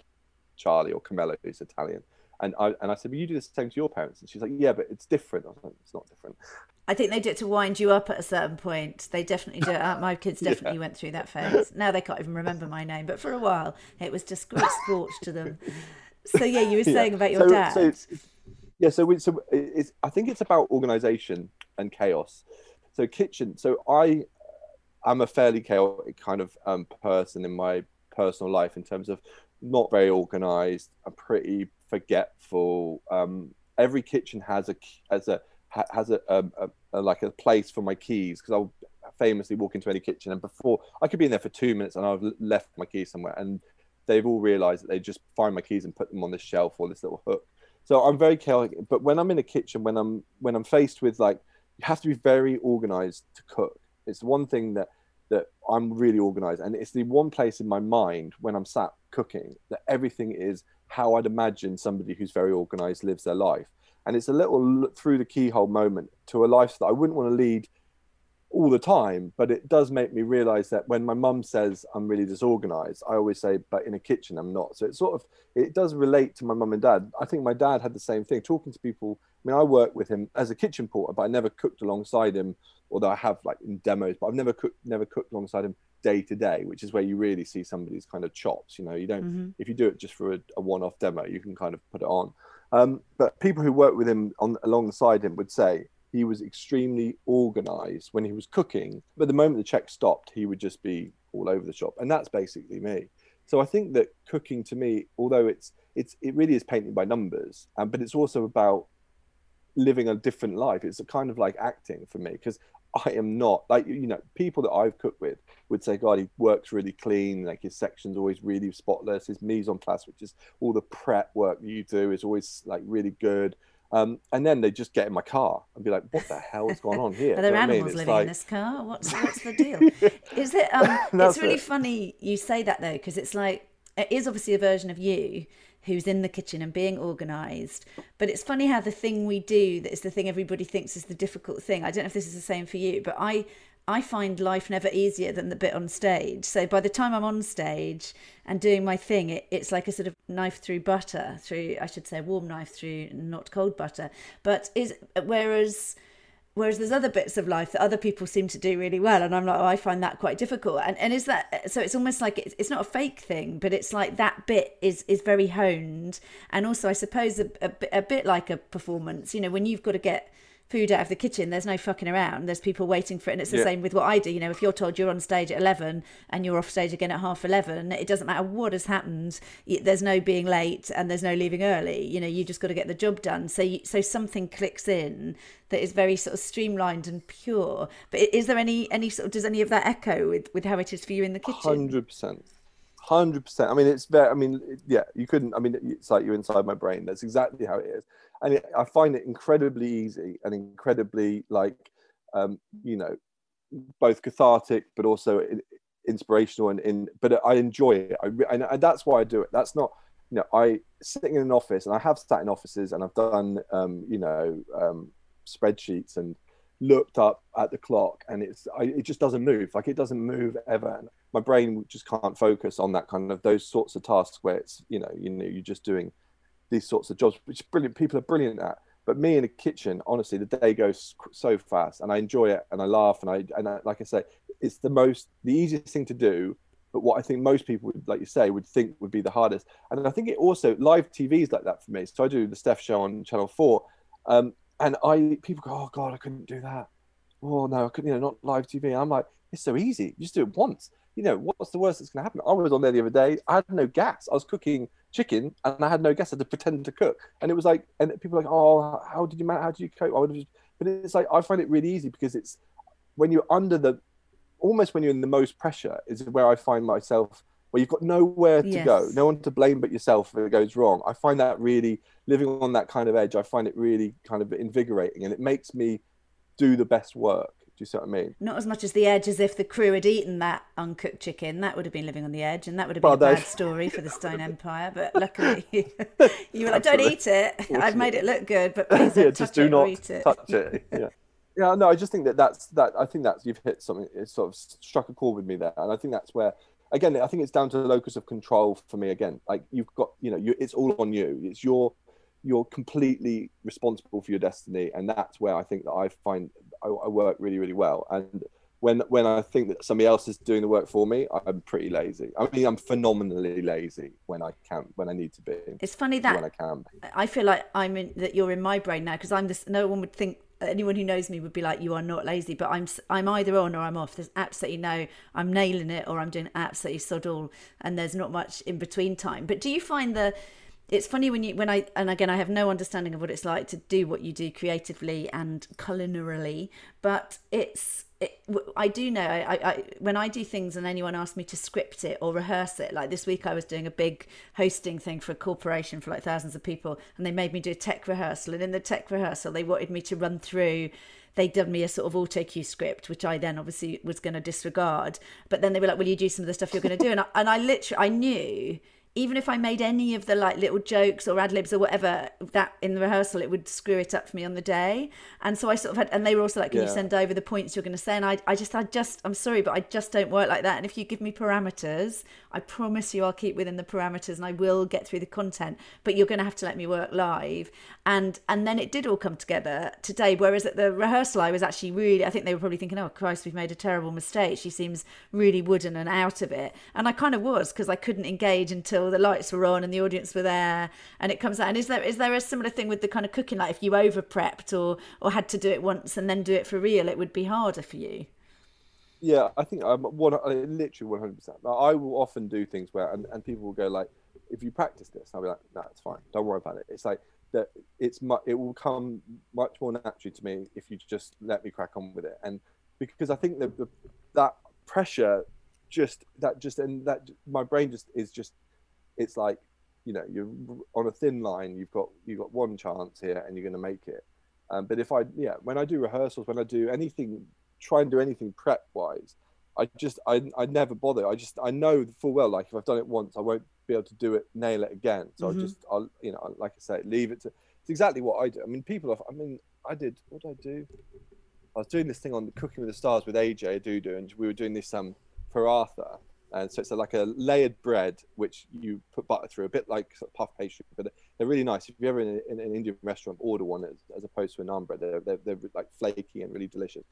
Charlie or Carmelo, who's Italian. And I and I said, well, you do the same to your parents, and she's like, yeah, but it's different. I was like, it's not different. I think they do it to wind you up at a certain point. They definitely do it. Uh, my kids definitely yeah. went through that phase. Now they can't even remember my name, but for a while it was just great sport to them. So yeah, you were saying yeah. about your so, dad. So, yeah, so we, so it's, I think it's about organisation and chaos so kitchen so i i'm a fairly chaotic kind of um, person in my personal life in terms of not very organized i'm pretty forgetful um, every kitchen has a as a has a, a, a, a like a place for my keys because I'll famously walk into any kitchen and before I could be in there for two minutes and I've left my keys somewhere and they've all realized that they just find my keys and put them on this shelf or this little hook. So I'm very chaotic. But when I'm in a kitchen, when I'm when I'm faced with like you have to be very organized to cook. It's the one thing that that I'm really organized, and it's the one place in my mind when I'm sat cooking that everything is how I'd imagine somebody who's very organized lives their life. And it's a little through the keyhole moment to a life that I wouldn't want to lead all the time, but it does make me realize that when my mum says I'm really disorganized, I always say, but in a kitchen I'm not. So it sort of it does relate to my mum and dad. I think my dad had the same thing. Talking to people, mean, I worked with him as a kitchen porter, but I never cooked alongside him. Although I have like in demos, but I've never cooked never cooked alongside him day to day, which is where you really see somebody's kind of chops. You know, you don't mm-hmm. if you do it just for a, a one-off demo, you can kind of put it on. Um, but people who work with him on alongside him would say he was extremely organized when he was cooking. But the moment the check stopped, he would just be all over the shop. And that's basically me. So I think that cooking to me, although it's it's it really is painting by numbers, um, but it's also about living a different life. It's a kind of like acting for me because I am not like you know people that I've cooked with would say, God, he works really clean. Like his section's always really spotless. His mise en place, which is all the prep work you do, is always like really good. Um, and then they just get in my car and be like, "What the hell is going on here?" Are there animals I mean? living like... in this car? What's what's the deal? is it? Um, it's really it. funny you say that though, because it's like it is obviously a version of you who's in the kitchen and being organized but it's funny how the thing we do that is the thing everybody thinks is the difficult thing i don't know if this is the same for you but i I find life never easier than the bit on stage. So by the time I'm on stage and doing my thing, it, it's like a sort of knife through butter, through I should say warm knife through not cold butter. But is whereas whereas there's other bits of life that other people seem to do really well, and I'm like, oh, I find that quite difficult. And and is that so? It's almost like it's, it's not a fake thing, but it's like that bit is is very honed, and also I suppose a, a, a bit like a performance. You know, when you've got to get food out of the kitchen, there's no fucking around. There's people waiting for it. And it's the yeah. same with what I do. You know, if you're told you're on stage at 11 and you're off stage again at half 11, it doesn't matter what has happened. There's no being late and there's no leaving early. You know, you just got to get the job done. So, you, so something clicks in that is very sort of streamlined and pure. But is there any, any sort of, does any of that echo with, with how it is for you in the kitchen? 100% hundred percent. I mean, it's very. I mean, yeah, you couldn't. I mean, it's like you're inside my brain. That's exactly how it is and it, I find it incredibly easy and incredibly like um, you know both cathartic but also inspirational and in but I enjoy it. I, and, and that's why I do it. That's not you know I sitting in an office and I have sat in offices and I've done um, you know um, spreadsheets and looked up at the clock and it's I, it just doesn't move. Like it doesn't move ever. And my brain just can't focus on that kind of those sorts of tasks where it's you know you know you're just doing these sorts of jobs, which brilliant people are brilliant at. But me in a kitchen, honestly, the day goes so fast, and I enjoy it, and I laugh, and I and I, like I say, it's the most the easiest thing to do. But what I think most people, would, like you say, would think would be the hardest. And I think it also live TV is like that for me. So I do the Steph Show on Channel Four, um, and I people go, "Oh God, I couldn't do that." Oh no, I couldn't. You know, not live TV. And I'm like, it's so easy. You just do it once. You know, what's the worst that's going to happen? I was on there the other day. I had no gas. I was cooking chicken and I had no gas. I had to pretend to cook. And it was like, and people like, oh, how did you manage? How did you cope? I would have just, but it's like, I find it really easy because it's when you're under the, almost when you're in the most pressure is where I find myself where you've got nowhere to yes. go, no one to blame but yourself if it goes wrong. I find that really living on that kind of edge. I find it really kind of invigorating and it makes me do the best work. Do you see what I mean? Not as much as the edge as if the crew had eaten that uncooked chicken. That would have been living on the edge, and that would have been well, a bad story for the Stein Empire. But luckily, you were like, "Don't eat it. I've made it look good, but please yeah, just do not it. touch it." Yeah. yeah, no, I just think that that's that. I think that's you've hit something. It sort of struck a chord with me there, and I think that's where again, I think it's down to the locus of control for me. Again, like you've got, you know, you, it's all on you. It's your you're completely responsible for your destiny and that's where i think that i find I, I, work really really well. And when when i think that somebody else is doing the work for me i'm pretty lazy. I mean i'm phenomenally lazy when i can when i need to be. It's funny that when i can i feel like i'm in that you're in my brain now because i'm this no one would think anyone who knows me would be like you are not lazy. But i'm i'm either on or i'm off. There's absolutely no i'm nailing it or i'm doing absolutely sod all and there's not much in between time. But do you find the it's funny when you when I and again I have no understanding of what it's like to do what you do creatively and culinarily, but it's it, I do know I, I when I do things and anyone asks me to script it or rehearse it like this week I was doing a big hosting thing for a corporation for like thousands of people and they made me do a tech rehearsal and in the tech rehearsal they wanted me to run through they'd done me a sort of auto cue script, which I then obviously was going to disregard. But then they were like, "Will you do some of the stuff you're going to do?" And I, and I literally I knew even if I made any of the like little jokes or ad libs or whatever that in the rehearsal, it would screw it up for me on the day. And so I sort of had, and they were also like, "Can yeah. you send over the points you're going to say?" And I, I just, I just, I'm sorry, but I just don't work like that. And if you give me parameters, I promise you, I'll keep within the parameters and I will get through the content. But you're going to have to let me work live. And and then it did all come together today. Whereas at the rehearsal, I was actually really, I think they were probably thinking, "Oh Christ, we've made a terrible mistake." She seems really wooden and out of it, and I kind of was because I couldn't engage until the lights were on and the audience were there and it comes out. And is there is there a similar thing with the kind of cooking? Like if you over prepped or or had to do it once and then do it for real it would be harder for you? Yeah i think i'm one literally 100% i will often do things where and, and people will go like if you practice this i'll be like no it's fine. Don't worry about it. It's like that it's mu- it will come much more naturally to me if you just let me crack on with it. And because i think that the, that pressure just that just and that my brain just is just it's like you know you're on a thin line you've got you've got one chance here and you're going to make it. Um, but if i yeah when i do rehearsals when i do anything try and do anything prep wise i just I, I never bother. I just i know full well like if i've done it once i won't be able to do it nail it again. So mm-hmm. i just i'll you know like i say leave it to it's exactly what i do. I mean people have i mean i did what did i do? I was doing this thing on cooking with the stars with aj Odudu, and we were doing this um paratha and so it's like a layered bread which you put butter through, a bit like sort of puff pastry, but they're really nice. If you're ever in, a, in an Indian restaurant, order one as, as, opposed to a naan bread. They're, they're, they're like flaky and really delicious.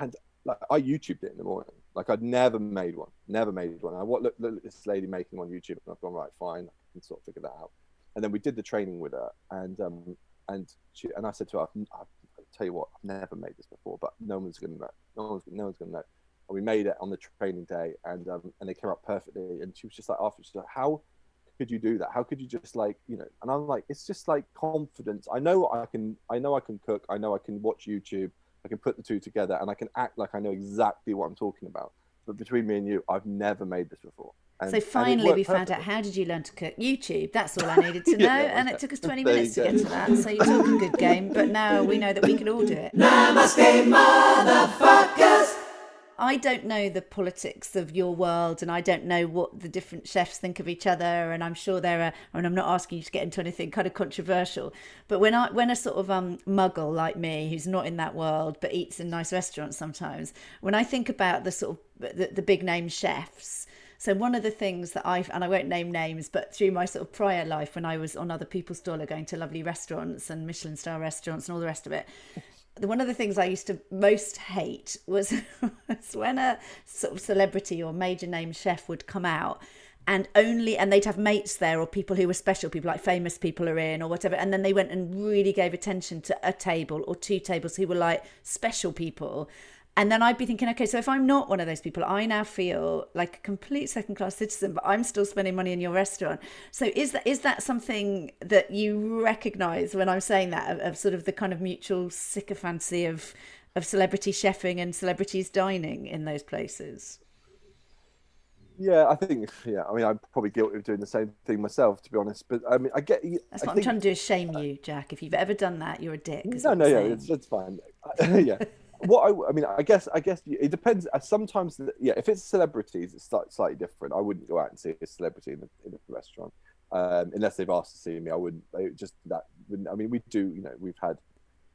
And like I YouTubed it in the morning. Like I'd never made one, never made one. I what look, look this lady making one YouTube, and I've gone right, fine, I can sort of figure that out. And then we did the training with her, and um, and she and I said to her, I'll tell you what, I've never made this before, but no one's gonna know. No one's no one's gonna know and we made it on the training day, and um, and they came out perfectly. And she was just like, after she's like, how could you do that? How could you just like, you know? And I'm like, it's just like confidence. I know I can. I know I can cook. I know I can watch YouTube. I can put the two together, and I can act like I know exactly what I'm talking about. But between me and you, I've never made this before. And, so finally, we found out how did you learn to cook? YouTube. That's all I needed to know, yeah, and it took us 20 minutes to get to that. So you're talking good game, but now we know that we can all do it. Namaste, motherfuckers. I don't know the politics of your world, and I don't know what the different chefs think of each other. And I'm sure there are. And I'm not asking you to get into anything kind of controversial, but when I when a sort of um muggle like me, who's not in that world but eats in nice restaurants sometimes, when I think about the sort of the, the big name chefs. So one of the things that I've, and I won't name names, but through my sort of prior life when I was on other people's dollar going to lovely restaurants and Michelin star restaurants and all the rest of it, one of the things I used to most hate was, was when a sort of celebrity or major name chef would come out and only and they'd have mates there or people who were special people like famous people are in or whatever and then they went and really gave attention to a table or two tables who were like special people and then I'd be thinking, okay, so if I'm not one of those people, I now feel like a complete second class citizen, but I'm still spending money in your restaurant. So is that is that something that you recognise when I'm saying that of, of sort of the kind of mutual sycophancy of of celebrity chefing and celebrities dining in those places? Yeah, I think. Yeah, I mean, I'm probably guilty of doing the same thing myself, to be honest. But I mean, I get. That's what I am trying to do is shame you, Jack. If you've ever done that, you're a dick. No, no, yeah, it's, it's fine. yeah, what I, I mean, I guess, I guess it depends. Uh, sometimes, yeah, if it's celebrities, it's slightly different. I wouldn't go out and see a celebrity in a, in a restaurant um, unless they've asked to see me. I wouldn't. just that. I mean, we do. You know, we've had,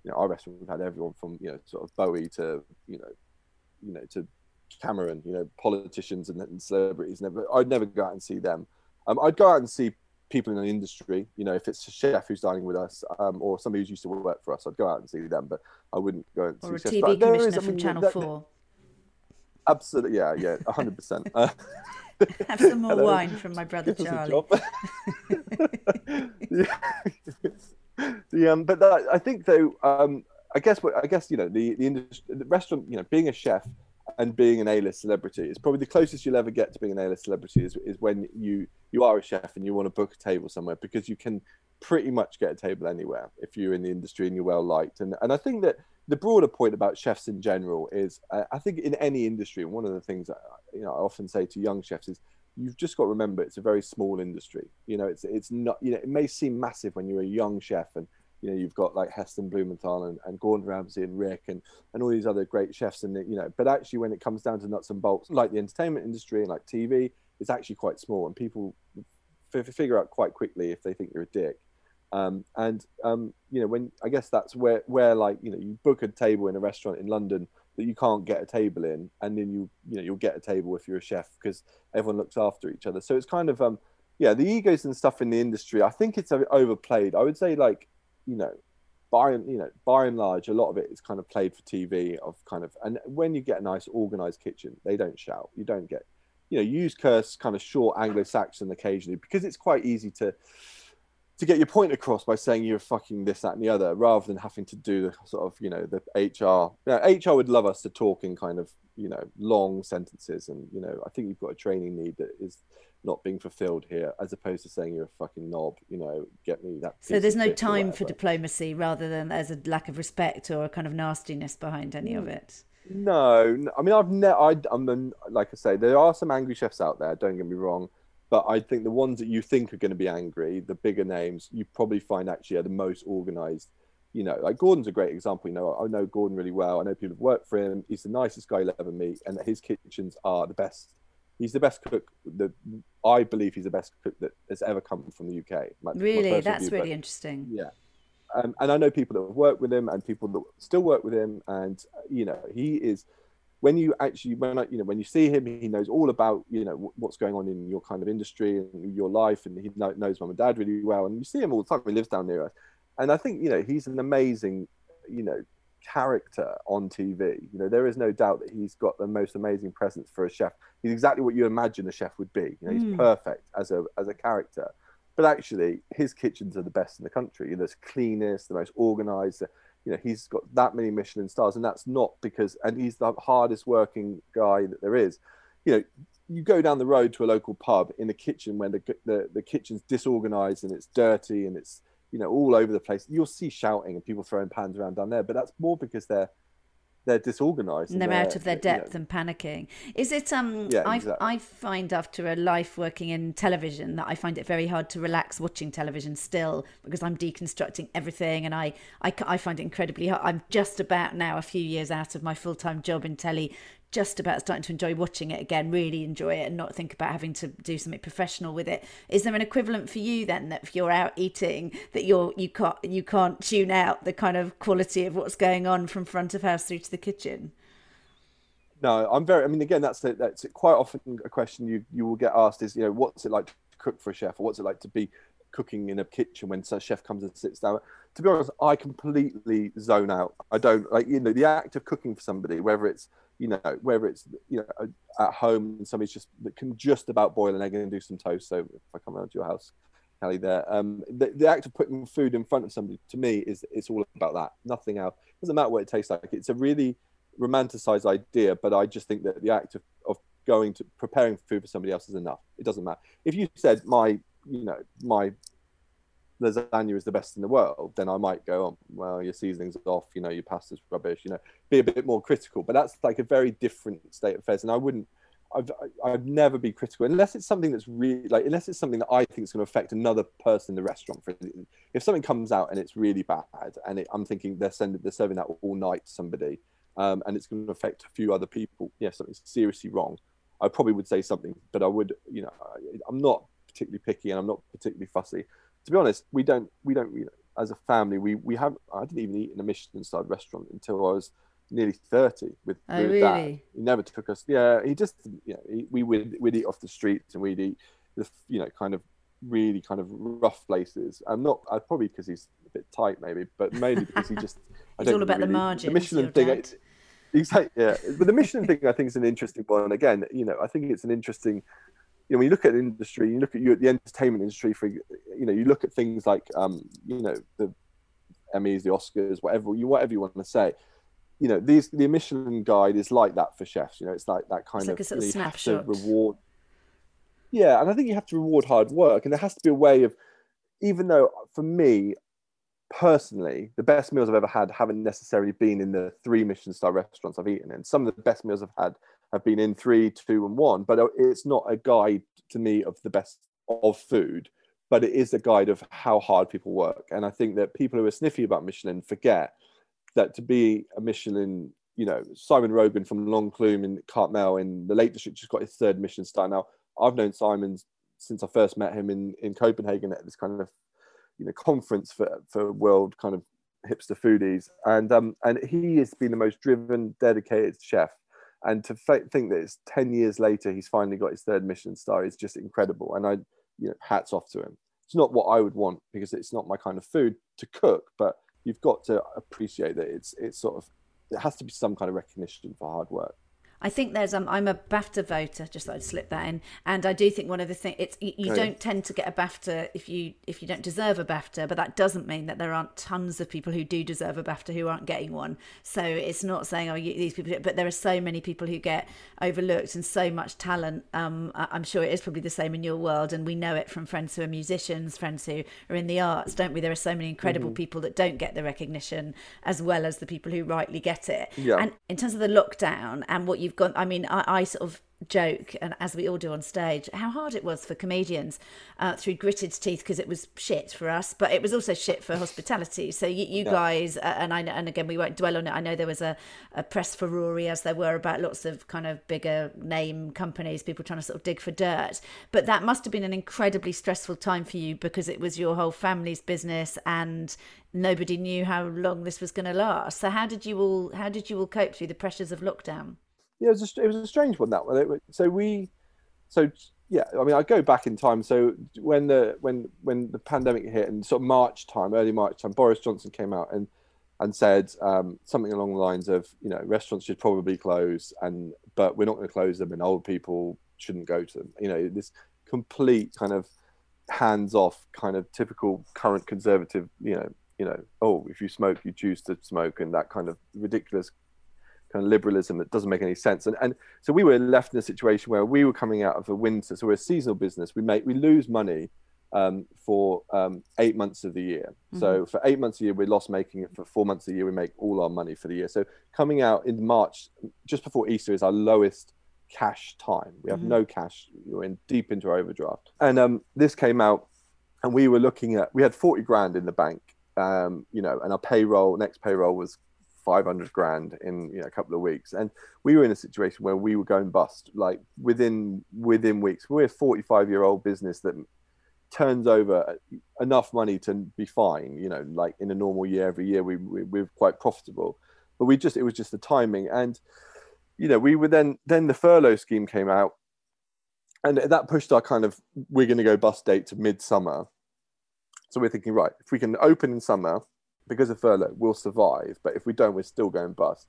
you know, our restaurant. We've had everyone from you know, sort of Bowie to you know, you know, to Cameron. You know, politicians and, and celebrities. Never. I'd never go out and see them. Um, I'd go out and see people in the industry. You know, if it's a chef who's dining with us, um, or somebody who's used to work for us, I'd go out and see them. But I wouldn't go and or see a TV but commissioner is, I mean, from Channel that, Four. Absolutely, yeah, yeah, hundred percent. Uh, Have some more wine from my brother Charlie. yeah, um, but that, I think though, um, I guess what I guess you know the the industry, the restaurant, you know, being a chef and being an A-list celebrity. It's probably the closest you'll ever get to being an A-list celebrity is, is when you you are a chef and you want to book a table somewhere because you can pretty much get a table anywhere if you're in the industry and you're well liked. And and I think that the broader point about chefs in general is uh, I think in any industry, and one of the things you know I often say to young chefs is you've just got to remember it's a very small industry. You know, it's it's not you know it may seem massive when you're a young chef and you know you've got like Heston Blumenthal and, and Gordon Ramsay and Rick and and all these other great chefs and you know but actually when it comes down to nuts and bolts like the entertainment industry and like TV it's actually quite small and people f- figure out quite quickly if they think you're a dick. Um, and um, you know when I guess that's where where like you know you book a table in a restaurant in London that you can't get a table in and then you you know you'll get a table if you're a chef because everyone looks after each other. So it's kind of um yeah the egos and stuff in the industry I think it's overplayed. I would say like you know, by and you know, by and large, a lot of it is kind of played for TV. Of kind of, and when you get a nice organized kitchen, they don't shout. You don't get, you know, use curse kind of short Anglo-Saxon occasionally because it's quite easy to to get your point across by saying you're fucking this, that, and the other, rather than having to do the sort of, you know, the HR. HR would love us to talk in kind of, you know, long sentences, and you know, I think you've got a training need that is not being fulfilled here, as opposed to saying you're a fucking knob, you know, get me that. So there's no time for diplomacy, rather than there's a lack of respect or a kind of nastiness behind any of mm. it. No, I mean I've never. I, am like I say, there are some angry chefs out there. Don't get me wrong, but I think the ones that you think are going to be angry, the bigger names, you probably find actually are the most organised. You know, like Gordon's a great example. You know, I know Gordon really well. I know people have worked for him. He's the nicest guy you'll ever meet, and his kitchens are the best he's the best cook. The I believe he's the best cook that has ever come from the UK. My, really, my that's really but, interesting. Yeah, um, and I know people that have worked with him and people that still work with him, and you know he is. When you actually, when I, you know, when you see him, he knows all about you know what's going on in your kind of industry and your life, and he knows mum and dad really well. And you see him all the time. He lives down near us, and I think you know he's an amazing, you know, character on TV. You know, there is no doubt that he's got the most amazing presence for a chef. He's exactly what you imagine a chef would be. You know, he's mm. perfect as a as a character. But actually, his kitchens are the best in the country. You know, the cleanest, the most organized. You know, he's got that many Michelin stars, and that's not because. And he's the hardest working guy that there is. You know, you go down the road to a local pub in the kitchen when the the, the kitchen's disorganized and it's dirty and it's you know, all over the place. You'll see shouting and people throwing pans around down there, but that's more because they're they're disorganized and they're, they're out of their depth you know. and panicking is it um yeah, I, exactly. I find after a life working in television that i find it very hard to relax watching television still because i'm deconstructing everything and i i, I find it incredibly hard i'm just about now a few years out of my full-time job in telly just about starting to enjoy watching it again, really enjoy it, and not think about having to do something professional with it. Is there an equivalent for you then that if you're out eating, that you're you can't you can't tune out the kind of quality of what's going on from front of house through to the kitchen? No, I'm very. I mean, again, that's that's quite often a question you you will get asked is you know what's it like to cook for a chef, or what's it like to be cooking in a kitchen when a chef comes and sits down. To be honest, I completely zone out. I don't like you know the act of cooking for somebody, whether it's you know, whether it's you know at home and somebody's just that can just about boil an egg and do some toast. So if I come around to your house, Cally, there, um, the, the act of putting food in front of somebody to me is it's all about that. Nothing else. It doesn't matter what it tastes like. It's a really romanticized idea, but I just think that the act of, of going to preparing food for somebody else is enough. It doesn't matter. If you said my, you know, my lasagna is the best in the world, then I might go, oh, well, your seasoning's off, you know, your pasta's rubbish, you know, be a bit more critical. But that's like a very different state of affairs. And I wouldn't, I've, I'd never be critical unless it's something that's really like, unless it's something that I think is going to affect another person in the restaurant. For if something comes out and it's really bad, and it, I'm thinking they're sending, they're serving that all night to somebody, um, and it's going to affect a few other people. Yeah, something's seriously wrong. I probably would say something, but I would, you know, I'm not particularly picky and I'm not particularly fussy to be honest, we don't we don't you know, as a family we we have I didn't even eat in a Michelin starred restaurant until I was nearly 30 with, oh, with really? dad. He never took us. Yeah, he just you know he, we would we'd eat off the streets and we'd eat the you know kind of really kind of rough places. I'm not uh, probably because he's a bit tight maybe, but mainly because he just it's all about really, the margins. The Michelin thing. It, exactly. Yeah, but the Michelin thing I think is an interesting one. Again, you know, I think it's an interesting you know, when you look at the industry, you look at you at the entertainment industry for, you know, you look at things like, um, you know, the Emmys, the Oscars, whatever you whatever you want to say. you know, these the Michelin guide is like that for chefs. You know, it's like that kind It's of, like a sort you, know, you have to snapshot. reward. Yeah, and I think you have to reward hard work, and there has to be a way of, even though for me, personally, the best meals I've ever had haven't necessarily been in the three Michelin star restaurants I've eaten in. Some of the best meals I've had have been in three, two, and one, but uh, it's not a guide to me of the best of food, but it is a guide of how hard people work. And I think that people who are sniffy about Michelin forget that to be a Michelin, you know, Simon Rogan from L'Enclume in Cartmel in the Lake District just got his third Michelin star. Now, I've known Simon since I first met him in, in Copenhagen at this kind of, you know, conference for, for world kind of hipster foodies. And, um, and he has been the most driven, dedicated chef. And to fa- think that it's 10 years later, he's finally got his third Michelin star is just incredible. And I, you know, hats off to him. It's not what I would want because it's not my kind of food to cook, but you've got to appreciate that it's it's sort of it has to be some kind of recognition for hard work. I think there's um I'm a BAFTA voter, just thought I'd slip that in. And I do think one of the things it's you, you Oh, yeah. don't tend to get a BAFTA if you if you don't deserve a BAFTA, but that doesn't mean that there aren't tons of people who do deserve a BAFTA who aren't getting one. So it's not saying oh you, these people, but there are so many people who get overlooked and so much talent. Um, I- I'm sure it is probably the same in your world, and we know it from friends who are musicians, friends who are in the arts, don't we? There are so many incredible Mm-hmm. people that don't get the recognition as well as the people who rightly get it. Yeah. And in terms of the lockdown and what you've gone, I mean, I, I sort of joke, and as we all do on stage, how hard it was for comedians uh, through gritted teeth because it was shit for us, but it was also shit for hospitality. So you, you guys, uh, and I and again, we won't dwell on it. I know there was a, a press furore as there were about lots of kind of bigger name companies, people trying to sort of dig for dirt. But that must have been an incredibly stressful time for you because it was your whole family's business and nobody knew how long this was going to last. So how did you all how did you all cope through the pressures of lockdown? Yeah, it was a, it was a strange one that one. So we, so yeah, I mean, I go back in time. So when the when when the pandemic hit and sort of March time, early March time, Boris Johnson came out and and said um, something along the lines of, you know, restaurants should probably close, and but we're not going to close them, and old people shouldn't go to them. You know, this complete kind of hands-off, kind of typical current conservative. You know, you know, oh, if you smoke, you choose to smoke, and that kind of ridiculous kind of liberalism that doesn't make any sense. And and so we were left in a situation where we were coming out of a winter, so we're a seasonal business. We make we lose money um, for um, eight months of the year. So for eight months a year, we're loss making. For four months a year, we make all our money for the year. So coming out in March, just before Easter, is our lowest cash time. We have no cash. You're in deep into our overdraft. And um, this came out, and we were looking at we had forty grand in the bank. Um, you know, and our payroll next payroll was 500 grand in you know, a couple of weeks. And we were in a situation where we were going bust like within within weeks. We're a 45 year old business that turns over enough money to be fine you know like in a normal year. Every year we, we we're quite profitable. But we just it was just the timing. And you know we were then then the furlough scheme came out. And that pushed our kind of we're going to go bust date to midsummer. So we're thinking right if we can open in summer because of furlough, we'll survive. But if we don't, we're still going bust.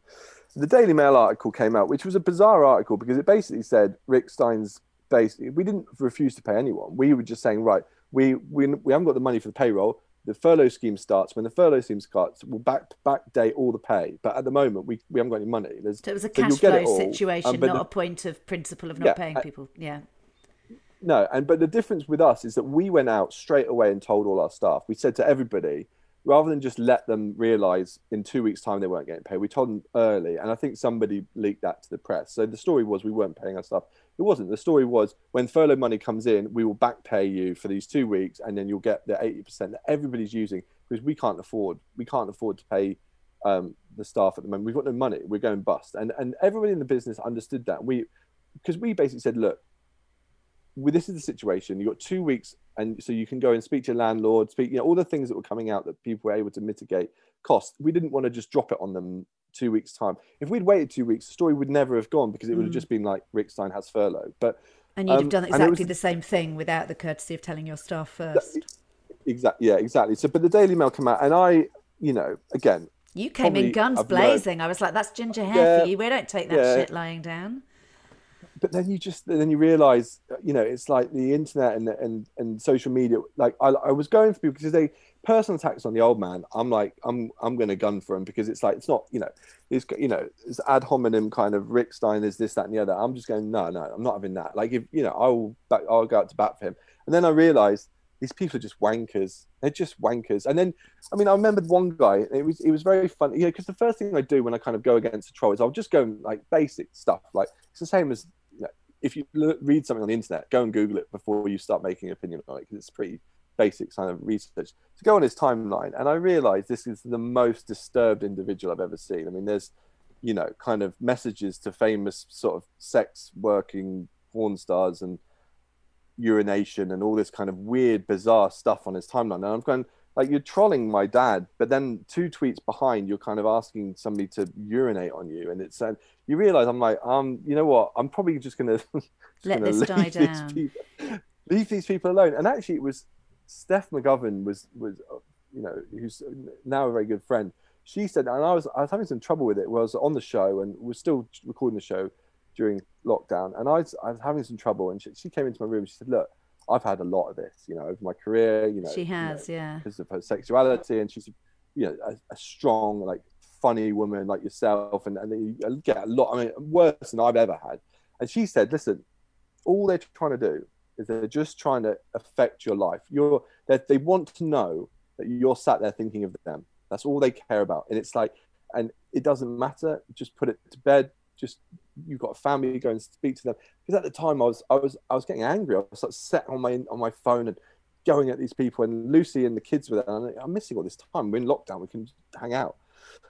The Daily Mail article came out, which was a bizarre article because it basically said Rick Stein's basically we didn't refuse to pay anyone. We were just saying, right, we we, we haven't got the money for the payroll. The furlough scheme starts. When the furlough scheme starts, we'll back backdate all the pay. But at the moment, we, we haven't got any money. There's, So it was a cash get flow all, um, situation, but not the- a point of principle of not Yeah, paying people. Yeah. No, and but the difference with us is that we went out straight away and told all our staff. We said to everybody, rather than just let them realize in two weeks' time they weren't getting paid, we told them early. And I think somebody leaked that to the press. So the story was we weren't paying our staff. It wasn't. The story was when furlough money comes in, we will back pay you for these two weeks, and then you'll get the eighty percent that everybody's using because we can't afford we can't afford to pay um, the staff at the moment. We've got no money. We're going bust, and and everybody in the business understood that. We because we basically said, look, well, this is the situation. You've got two weeks, and so you can go and speak to your landlord, speak, you know, all the things that were coming out that people were able to mitigate costs. We didn't want to just drop it on them two weeks' time. If we'd waited two weeks, the story would never have gone because it would have just been like Rick Stein has furlough. But And you'd have um, done exactly was- the same thing without the courtesy of telling your staff first. exactly, yeah, exactly. So, but the Daily Mail came out, and I, you know, again, You came in guns I've learned- blazing. I was like, that's ginger hair Yeah, for you. We don't take that yeah. shit lying down. But then you just then you realize you know it's like the internet and and and social media like i, I was going for people because they personal attacks on the old man, I'm like, I'm I'm going to gun for him because it's like it's not, you know, it's you know, it's ad hominem kind of Rick Stein is this, that, and the other. I'm just going, no, no, I'm not having that. Like if you know, I'll back, I'll go out to bat for him. And then I realised these people are just wankers. They're just wankers. And then, I mean, I remembered one guy. It was it was very funny, you know, because the first thing I do when I kind of go against a troll is I'll just go like basic stuff. Like it's the same as if you read something on the internet, go and Google it before you start making an opinion on it because it's pretty basic kind of research. To go on his timeline and i realized this is the most disturbed individual i've ever seen. I mean there's you know kind of messages to famous sort of sex working porn stars and urination and all this kind of weird bizarre stuff on his timeline. And i'm going like you're trolling my dad but then two tweets behind you're kind of asking somebody to urinate on you and it's and you realize i'm like um you know what i'm probably just gonna just let gonna this die down people, leave these people alone and actually it was Steph McGovern was was you know who's now a very good friend. She said, and I was I was having some trouble with it. Was on the show and was still recording the show during lockdown, and I was, I was having some trouble. And she, she came into my room. and She said, "Look, I've had a lot of this, you know, over my career. You know, she has, you know, yeah, because of her sexuality, and she's, you know, a, a strong, like, funny woman like yourself, and and you get a lot. I mean, worse than I've ever had. And she said, "Listen, all they're trying to do is they're just trying to affect your life. You're they want to know that you're sat there thinking of them. That's all they care about. And it's like, and it doesn't matter. Just put it to bed. Just you've got a family, go and speak to them. Because at the time I was I was I was getting angry. I was like set on my on my phone and going at these people. And Lucy and the kids were there. And I'm missing all this time. We're in lockdown. We can hang out.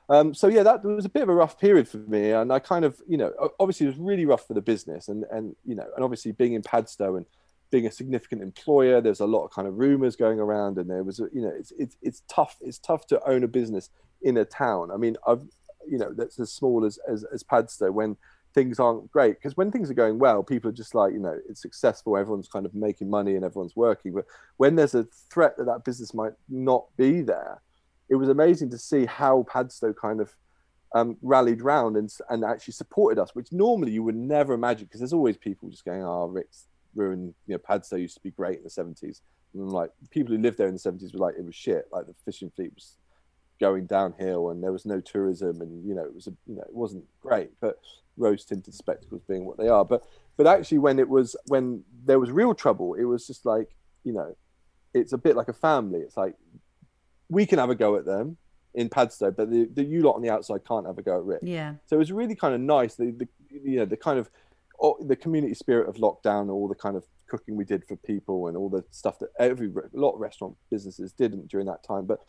Um, so yeah, that was a bit of a rough period for me, and I kind of, you know, obviously it was really rough for the business, and and you know, and obviously being in Padstow and being a significant employer there's a lot of kind of rumors going around and there was you know it's it's, it's tough it's tough to own a business in a town i mean i've you know that's as small as as, as padstow when things aren't great because when things are going well people are just like you know it's successful everyone's kind of making money and everyone's working but when there's a threat that that business might not be there it was amazing to see how padstow kind of um, rallied round and, and actually supported us which normally you would never imagine because there's always people just going oh rick's ruined. You know, Padstow used to be great in the seventies, and like people who lived there in the seventies were like, it was shit. Like the fishing fleet was going downhill, and there was no tourism, and you know, it was a, you know, it wasn't great. But rose tinted spectacles being what they are, but but actually, when it was when there was real trouble, it was just like you know, it's a bit like a family. It's like we can have a go at them in Padstow, but the, the you lot on the outside can't have a go at Rick. Yeah. So it was really kind of nice. The, the you know the kind of oh, the community spirit of lockdown, all the kind of cooking we did for people, and all the stuff that every a lot of restaurant businesses didn't during that time. But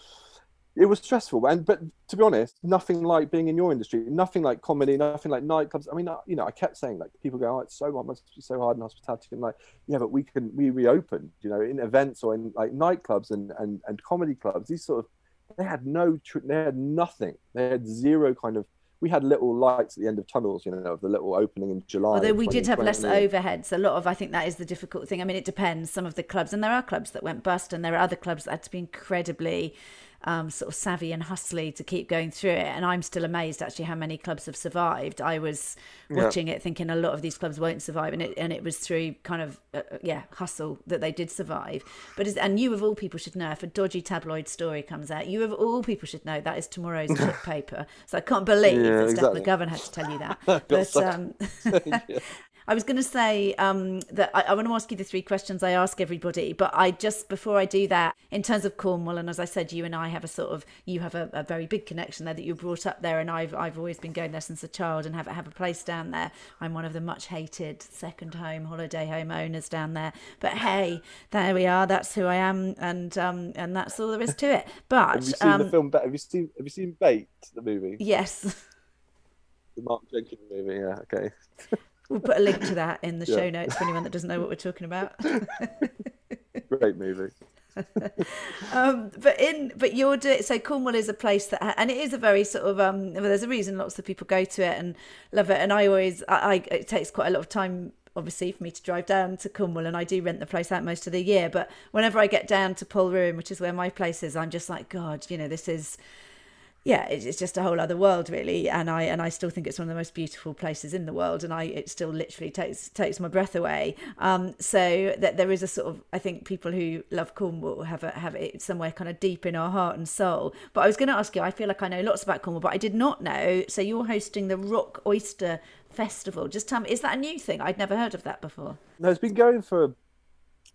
it was stressful, and but to be honest, nothing like being in your industry, nothing like comedy, nothing like nightclubs. I mean, you know, I kept saying like people go, "Oh, it's so hard, must be so hard in hospitality." I'm like, yeah, but we can we reopened, you know, in events or in like nightclubs and and and comedy clubs. These sort of they had no, they had nothing. They had zero kind of we had little lights at the end of tunnels, you know, of the little opening in July. Although we did have less overheads, a lot of I think that is the difficult thing. I mean, it depends. Some of the clubs, and there are clubs that went bust, and there are other clubs that had to be incredibly um, sort of savvy and hustly to keep going through it. And I'm still amazed actually how many clubs have survived. I was watching yeah. it thinking a lot of these clubs won't survive, and it and it was through kind of uh, uh yeah hustle that they did survive. But and you of all people should know if a dodgy tabloid story comes out, you of all people should know that is tomorrow's tip paper. So I can't believe yeah, that exactly. Steph McGovern had to tell you that. but um, I was going to say um, that I, I, want to ask you the three questions I ask everybody, but I just before I do that, in terms of Cornwall, and as I said, you and I have a sort of you have a, a very big connection there that you brought up there, and I've I've always been going there since a child and have have a place down there. I'm one of the much hated second home holiday home owners down there, but hey, there we are. That's who I am, and um, and that's all there is to it. But have you seen um, the film? Have you seen Have you seen Bait the movie? Yes. The Mark Jenkins movie. Yeah. Okay. We'll put a link to that in the yeah. show notes for anyone that doesn't know what we're talking about. Great movie. um, but in but you're doing so Cornwall is a place that and it is a very sort of um well, there's a reason lots of people go to it and love it and I always I, I it takes quite a lot of time obviously for me to drive down to Cornwall and I do rent the place out most of the year but whenever I get down to Polruan which is where my place is I'm just like god you know this is yeah, it's, just a whole other world, really. And I and I still think it's one of the most beautiful places in the world, and I it still literally takes takes my breath away. Um, so that there is a sort of I think people who love Cornwall have a, have it somewhere kind of deep in our heart and soul. But I was going to ask you, I feel like I know lots about Cornwall, but I did not know. So you're hosting the Rock Oyster Festival. Just tell me, is that a new thing? I'd never heard of that before. No, it's been going for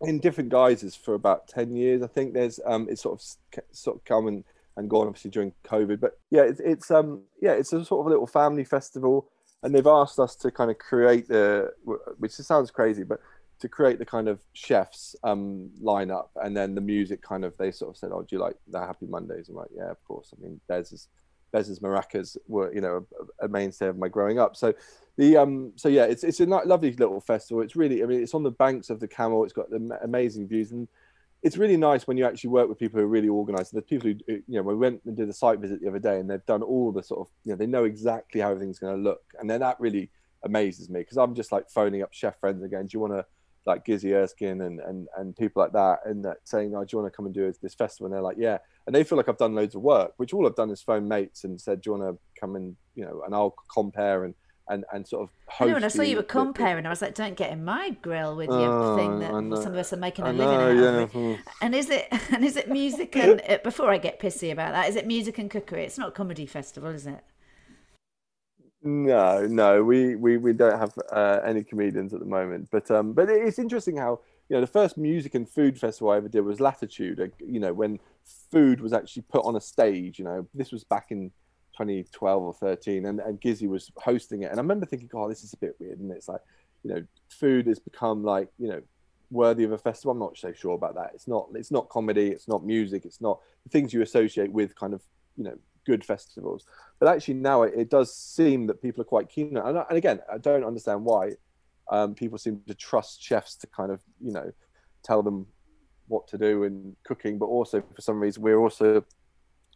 in different guises for about 10 years i think there's um it's sort of sort of come and and gone obviously during COVID. But yeah, it's, it's um yeah, it's a sort of a little family festival, and they've asked us to kind of create the, which sounds crazy, but to create the kind of chefs um lineup, and then the music kind of they sort of said, oh, do you like the Happy Mondays? I'm like, yeah, of course. I mean, Bez's Bez's maracas were you know a, a mainstay of my growing up, so. The um so yeah it's it's a lovely little festival it's really I mean it's on the banks of the Camel it's got the amazing views and it's really nice when you actually work with people who are really organized. There's people who, you know, we went and did a site visit the other day and they've done all the sort of, you know, they know exactly how everything's going to look. And then that really amazes me because I'm just like phoning up chef friends again. Do you want to, like Gizzy Erskine and, and, and people like that, and that saying, oh, do you want to come and do this festival? And they're like, yeah. And they feel like I've done loads of work, which all I've done is phone mates and said, do you want to come and, you know, and I'll compare and and and sort of host. I know, and I saw you were comparing. I was like, don't get in my grill with your thing that some of us are making a know, living out of. Yeah. And is it and is it music and uh, before I get pissy about that, is it music and cookery? It's not a comedy festival, is it? No, no, we we, we don't have uh, any comedians at the moment. But um, but it's interesting how you know the first music and food festival I ever did was Latitude. You know when food was actually put on a stage. You know this was back in 2012 or 13, and, and Gizzy was hosting it. And I remember thinking, oh, this is a bit weird. And it's like, you know, food has become like, you know, worthy of a festival. I'm not so sure about that. It's not. It's not comedy. It's not music. It's not the things you associate with kind of, you know, good festivals. But actually now it, it does seem that people are quite keen. And, and again, I don't understand why um, people seem to trust chefs to kind of, you know, tell them what to do in cooking, but also for some reason we're also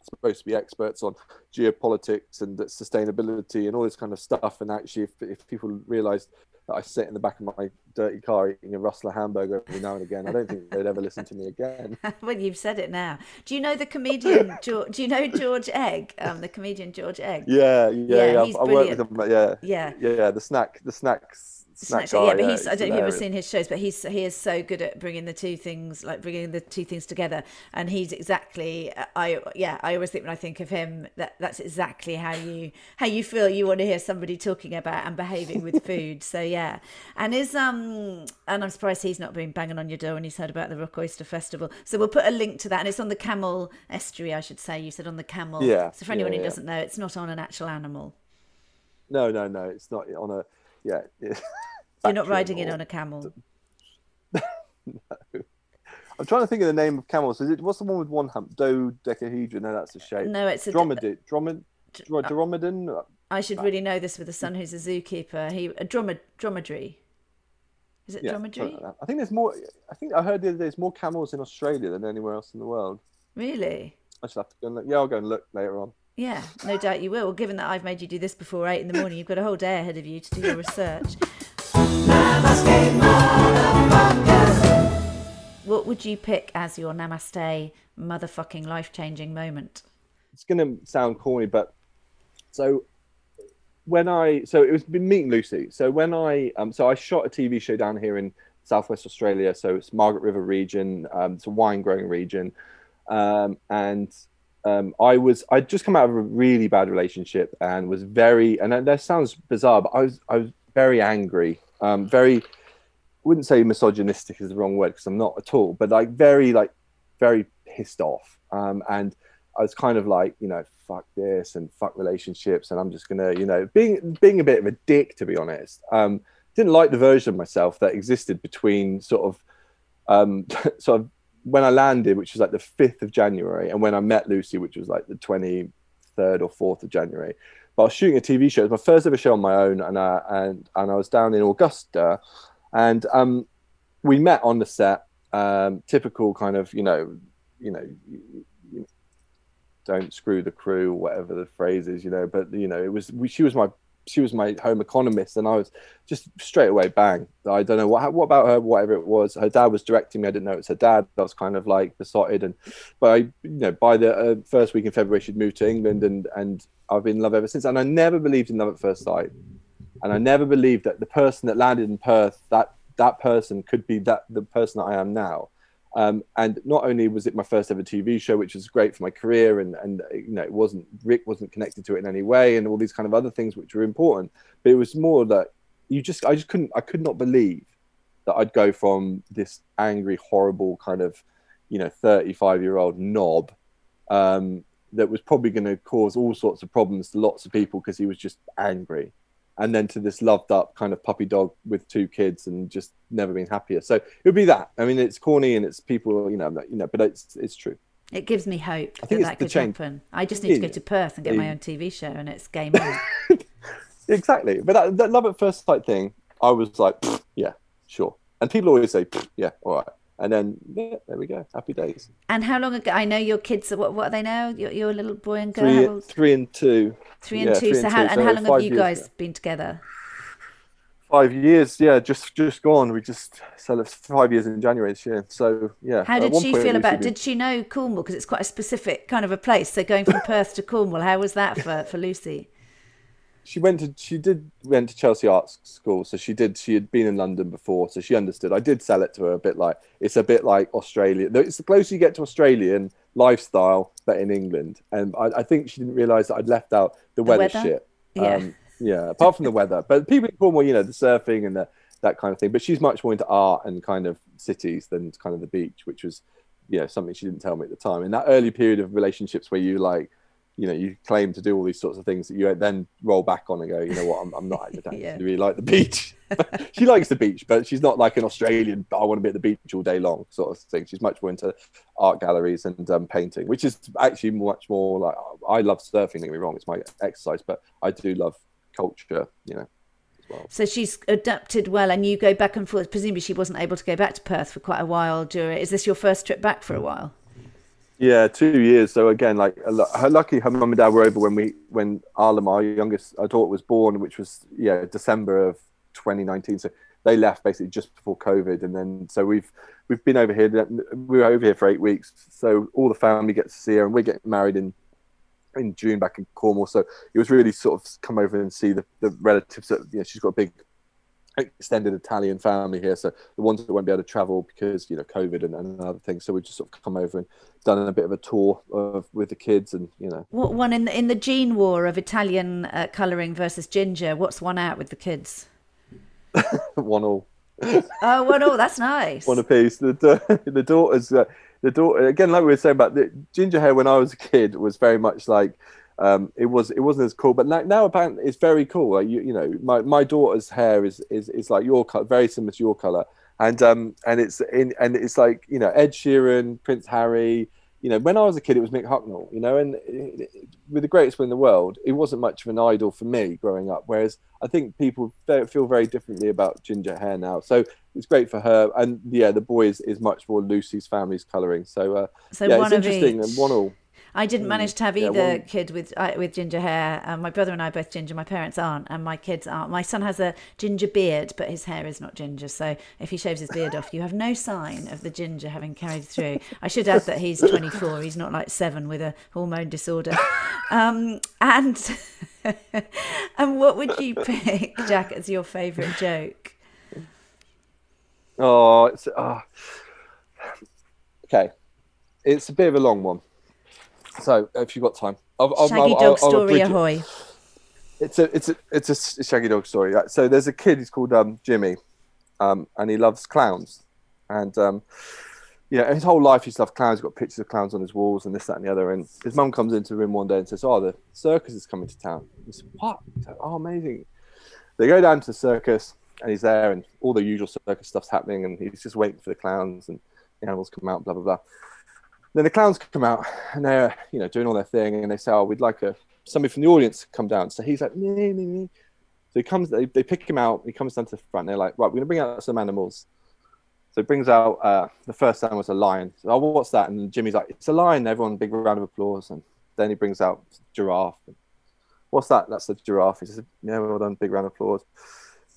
supposed to be experts on geopolitics and sustainability and all this kind of stuff. And actually, if, if people realised that I sit in the back of my dirty car eating a Rustler hamburger every now and again, I don't think they'd ever listen to me again. well, you've said it now. Do you know the comedian? George, do you know George Egg? Um, the comedian George Egg. Yeah, yeah, yeah. yeah. I work with him. Yeah, yeah, yeah. The snack, the snacks Snack guy, yeah, but he's, I don't know if you've ever seen his shows, but he's he is so good at bringing the two things, like bringing the two things together. And he's exactly, I yeah, I always think when I think of him that that's exactly how you how you feel you want to hear somebody talking about and behaving with food. so yeah, and is um and I'm surprised he's not been banging on your door when he's heard about the Rock Oyster Festival. So we'll put a link to that, and it's on the Camel Estuary, I should say. You said on the Camel. Yeah. So for anyone yeah, who yeah. doesn't know, it's not on an actual animal. No, no, no. It's not on a yeah. You're not riding it on a camel. no. I'm trying to think of the name of camels. Is it what's the one with one hump? Dodecahedron. No, that's a shape. No, it's a dromedary. Dromed, dromedon. I should really know this with the son who's a zookeeper. He a dromed, dromedary. Is it yeah, dromedary? I think there's more. I think I heard the other day there's more camels in Australia than anywhere else in the world. Really? I should have to go and look. Yeah, I'll go and look later on. Yeah, no doubt you will. Well, given that I've made you do this before eight in the morning, you've got a whole day ahead of you to do your research. What would you pick as your namaste motherfucking life changing moment? It's going to sound corny, but so when I so it was been meeting Lucy. So when I um so I shot a TV show down here in Southwest Australia. So it's Margaret River region. Um, it's a wine growing region, um, and um, I was I'd just come out of a really bad relationship and was very and that sounds bizarre, but I was I was very angry um, very wouldn't say misogynistic is the wrong word because I'm not at all, but like very like very pissed off. Um, and I was kind of like, you know, fuck this and fuck relationships, and I'm just gonna, you know, being being a bit of a dick to be honest. Um, didn't like the version of myself that existed between sort of um, sort of when I landed, which was like the fifth of January, and when I met Lucy, which was like the twenty third or fourth of January. But I was shooting a TV show. It was my first ever show on my own, and uh, and and I was down in Augusta, and um, we met on the set. Um, typical kind of you know, you know, you, don't screw the crew, whatever the phrase is, you know. But you know, it was she was my she was my home economist, and I was just straight away bang. I don't know what what about her, whatever it was. Her dad was directing me. I didn't know it was her dad. I was kind of like besotted, and but I, you know, by the uh, first week in February, she'd moved to England, and and I've been in love ever since. And I never believed in love at first sight, and I never believed that the person that landed in Perth, that that person could be that the person that I am now. Um, and not only was it my first ever TV show, which was great for my career, and and you know it wasn't Rick wasn't connected to it in any way, and all these kind of other things which were important. But it was more that you just I just couldn't I could not believe that I'd go from this angry, horrible kind of you know 35 year old knob um, that was probably going to cause all sorts of problems to lots of people because he was just angry and then to this loved up kind of puppy dog with two kids and just never been happier. So it would be that. I mean, it's corny and it's people, you know, you know, but it's it's true. It gives me hope I that that could change. happen. I just need to go to Perth and get my own TV show, and it's game on. Exactly. But that, that love at first sight thing, I was like, yeah, sure. And people always say, yeah, all right. And then yeah, there we go. Happy days. and how long ago? I know your kids. Are, what what are they now? Your, your little boy and girl. Three, three and two. Three and yeah, two. three So and how two. and how So long have you guys been together? Five years, yeah, just just gone. We just celebrated five years in January this year. So yeah. How did she feel about? used to be- Did she know Cornwall because it's quite a specific kind of a place? So going from Perth to Cornwall, how was that for for Lucy? She went to she did went to Chelsea Arts School, so she did she had been in London before, so she understood. I did sell it to her a bit like it's a bit like Australia. It's the closer you get to Australian lifestyle, but in England. And I, I think she didn't realise that I'd left out the, weather, weather? shit. Yeah. Um, yeah, apart from the weather, but people in Cornwall, you know, the surfing and the, that kind of thing. But she's much more into art and kind of cities than kind of the beach, which was, you know, something she didn't tell me at the time. In that early period of relationships where you like, you know, you claim to do all these sorts of things that you then roll back on and go, you know what, I'm, I'm not don't Yeah. really like the beach. she likes the beach, but she's not like an Australian. I want to be at the beach all day long sort of thing. She's much more into art galleries and um, painting, which is actually much more like I love surfing. Don't get me wrong, it's my exercise, but I do love culture. You know, as well. So she's adapted well, and you go back and forth. Presumably, she wasn't able to go back to Perth for quite a while. During is this your first trip back for a while? Yeah, two years. So again, like her lucky, her mum and dad were over when we when Arlam, our youngest, our daughter was born, which was yeah December of 2019. So they left basically just before COVID, and then so we've we've been over here. We were over here for eight weeks, so all the family gets to see her, and we're getting married in in June back in Cornwall. So it was really sort of come over and see the, the relatives. That, you know, she's got a big extended Italian family here, so the ones that won't be able to travel because you know COVID and, and other things. So we've just sort of come over and done a bit of a tour of, with the kids, and you know, What one in the in the gene war of Italian uh, colouring versus ginger? What's one out with the kids? one all, Oh, one all. That's nice. one apiece. The the daughters, uh, the daughter again, like we were saying about the ginger hair when I was a kid was very much like. Um, it was it wasn't as cool, but now, now apparently it's very cool. Like you, you know, my, my daughter's hair is, is is like your color, very similar to your color, and um and it's in and it's like you know Ed Sheeran, Prince Harry. You know, when I was a kid, it was Mick Hucknall. You know, and it, it- with the greatest one in the world, it wasn't much of an idol for me growing up. Whereas I think people feel very differently about ginger hair now. So it's great for her, and yeah, the boy is, is much more Lucy's family's coloring. So uh, So yeah, it's interesting. each. And one all. I didn't manage to have Mm, yeah, either kid with uh, with ginger hair. Um, my brother and I are both ginger. My parents aren't, and my kids aren't. My son has a ginger beard, but his hair is not ginger. So if he shaves his beard off, you have no sign of the ginger having carried through. I should add that he's 24. He's not like seven with a hormone disorder. Um, and and what would you pick, Jack, as your favourite joke? Oh, it's uh, okay. It's a bit of a long one. So if you've got time, I'll, I'll, Shaggy I'll- dog story ahoy! It's a it's a it's a shaggy dog story. Right? So there's a kid. He's called um, Jimmy, um, and he loves clowns, and um, yeah, his whole life he's loved clowns. He's got pictures of clowns on his walls and this, that, and the other. And his mum comes into the room one day and says, "Oh, the circus is coming to town." He said, "What?" Like, "Oh, amazing." They go down to the circus, and he's there, and all the usual circus stuff's happening, and he's just waiting for the clowns and the animals come out, blah blah blah. Then the clowns come out, and they're you know doing all their thing, and they say, "Oh, we'd like a somebody from the audience to come down." So he's like, "Nee, nee, nee." So he comes, they, they pick him out. He comes down to the front. They're like, "Right, we're gonna bring out some animals." So he brings out uh, the first animal was a lion. So, oh, what's that? And Jimmy's like, "It's a lion." Everyone, big round of applause. And then he brings out giraffe. what's that? That's the giraffe. He says, yeah, well done, big round of applause.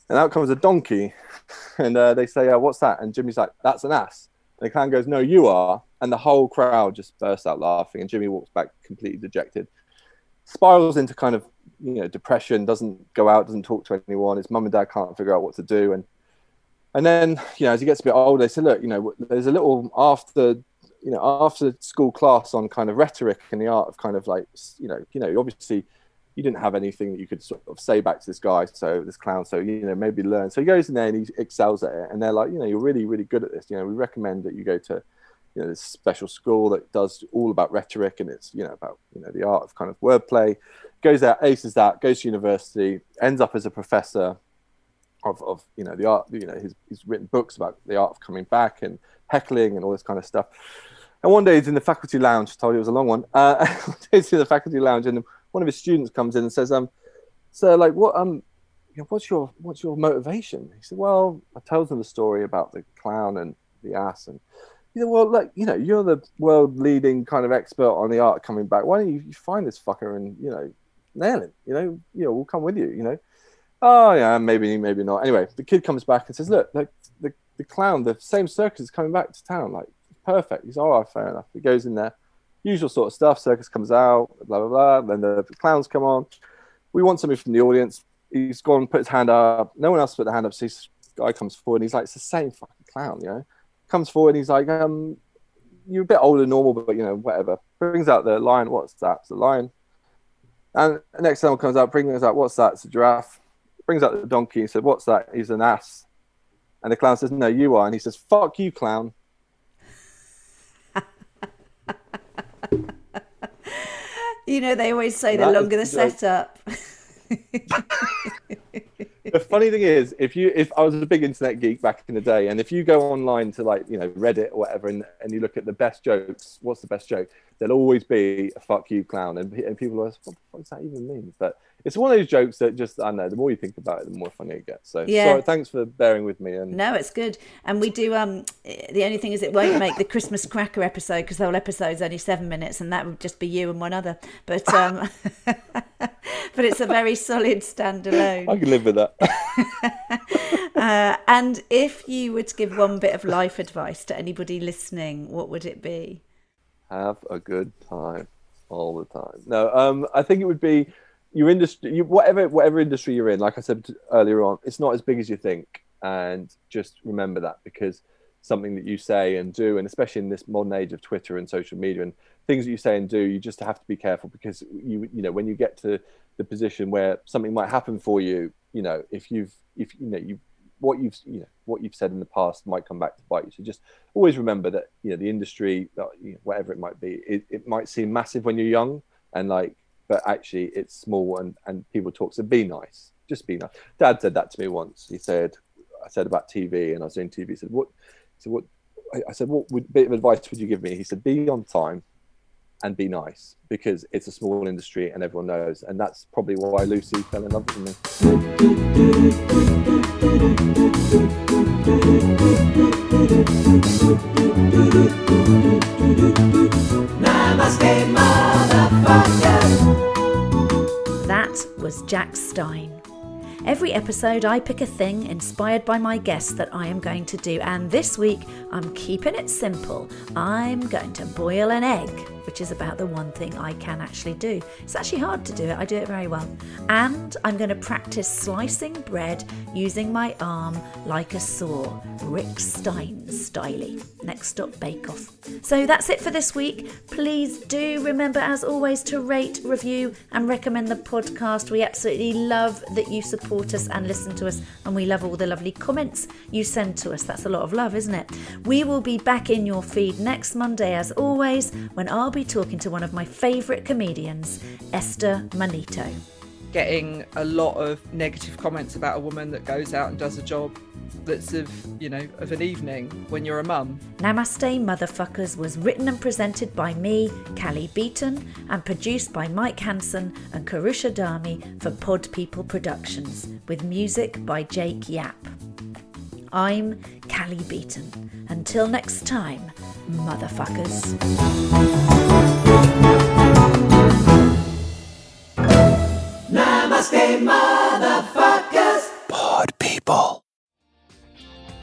And out comes a donkey, and uh, they say, uh, what's that? And Jimmy's like, that's an ass. The clown goes, no, you are. And the whole crowd just bursts out laughing, and Jimmy walks back completely dejected. Spirals into kind of you know depression, doesn't go out, doesn't talk to anyone. His mum and dad can't figure out what to do, and and then you know as he gets a bit older, they say, look, you know, there's a little after you know after school class on kind of rhetoric and the art of kind of like you know you know obviously you didn't have anything that you could sort of say back to this guy, so this clown, so you know maybe learn. So he goes in there and he excels at it, and they're like, you know, you're really really good at this. You know, we recommend that you go to you know this special school that does all about rhetoric and it's you know about you know the art of kind of wordplay goes there, aces that goes to university ends up as a professor of, of you know the art you know he's, he's written books about the art of coming back and heckling and all this kind of stuff and one day he's in the faculty lounge told you it was a long one uh, he's in the faculty lounge and one of his students comes in and says um so like what um you know, what's your what's your motivation he said well i told him the story about the clown and the ass and you know, well, like you know, you're the world leading kind of expert on the art coming back. Why don't you, find this fucker and you know, nail him? You know, you know, we'll come with you. You know, oh yeah, maybe, maybe not. Anyway, the kid comes back and says, look, like the the clown, the same circus is coming back to town. Like, perfect. He's all oh, fair enough. He goes in there, usual sort of stuff. Circus comes out, blah blah blah. Then the, the clowns come on. We want somebody from the audience. He's gone, put his hand up. No one else put the hand up. So this guy comes forward. and He's like, it's the same fucking clown, you know comes forward. he's like, um, "You're a bit older than normal, but you know, whatever." Brings out the lion. What's that? It's a lion. And the next time comes out, brings out, "What's that?" It's a giraffe. Brings out the donkey. He said, "What's that?" He's an ass. And the clown says, "No, you are." And he says, "Fuck you, clown." you know, they always say the longer the setup. the funny thing is, if you if I was a big internet geek back in the day, and if you go online to like you know Reddit or whatever, and, and you look at the best jokes, what's the best joke? There'll always be a "fuck you, clown," and and people are like, what the fuck does that even mean? But it's one of those jokes that just I know. The more you think about it, the more funny it gets. So yeah. sorry, thanks for bearing with me. And no, it's good. And we do. Um, the only thing is, it won't make the Christmas cracker episode because the whole episode's only seven minutes, and that would just be you and one other. But um, but it's a very solid standalone. I can live with that. uh, and if you were to give one bit of life advice to anybody listening, what would it be? Have a good time all the time. No, um, I think it would be your industry, you, whatever whatever industry you're in, like I said earlier on, it's not as big as you think, and just remember that because something that you say and do, and especially in this modern age of Twitter and social media and things that you say and do, you just have to be careful because you you know when you get to the position where something might happen for you, you know if you've if you know you what you've you know what you've said in the past might come back to bite you. So just always remember that you know the industry, uh, know, whatever it might be, it, it might seem massive when you're young and like but actually it's small and, and people talk. So be nice. Just be nice. Dad said that to me once. He said, I said about TV and I was doing TV. He said, what? He said, what? I said, what would, bit of advice would you give me? He said, be on time and be nice because it's a small industry and everyone knows. And that's probably why Lucy fell in love with me. Namaste, motherfucker. That was Jack Stein. Every episode, I pick a thing inspired by my guest that I am going to do, and this week I'm keeping it simple. I'm going to boil an egg which is about the one thing I can actually do. It's actually hard to do it, I do it very well. And I'm going to practice slicing bread using my arm like a saw, Rick Stein styly. Next stop, Bake Off. So that's it for this week. Please do remember, as always, to rate, review, and recommend the podcast. We absolutely love that you support us and listen to us, and we love all the lovely comments you send to us. That's a lot of love, isn't it? We will be back in your feed next Monday, as always, when I'll be be talking to one of my favourite comedians, Esther Manito. Getting a lot of negative comments about a woman that goes out and does a job that's of, you know, of an evening when you're a mum. Namaste Motherfuckers was written and presented by me, Cally Beaton, and produced by Mike Hanson and Kourosh Adhamy for Pod People Productions, with music by Jake Yapp. I'm Cally Beaton. Until next time, motherfuckers. Namaste, motherfuckers. Pod people.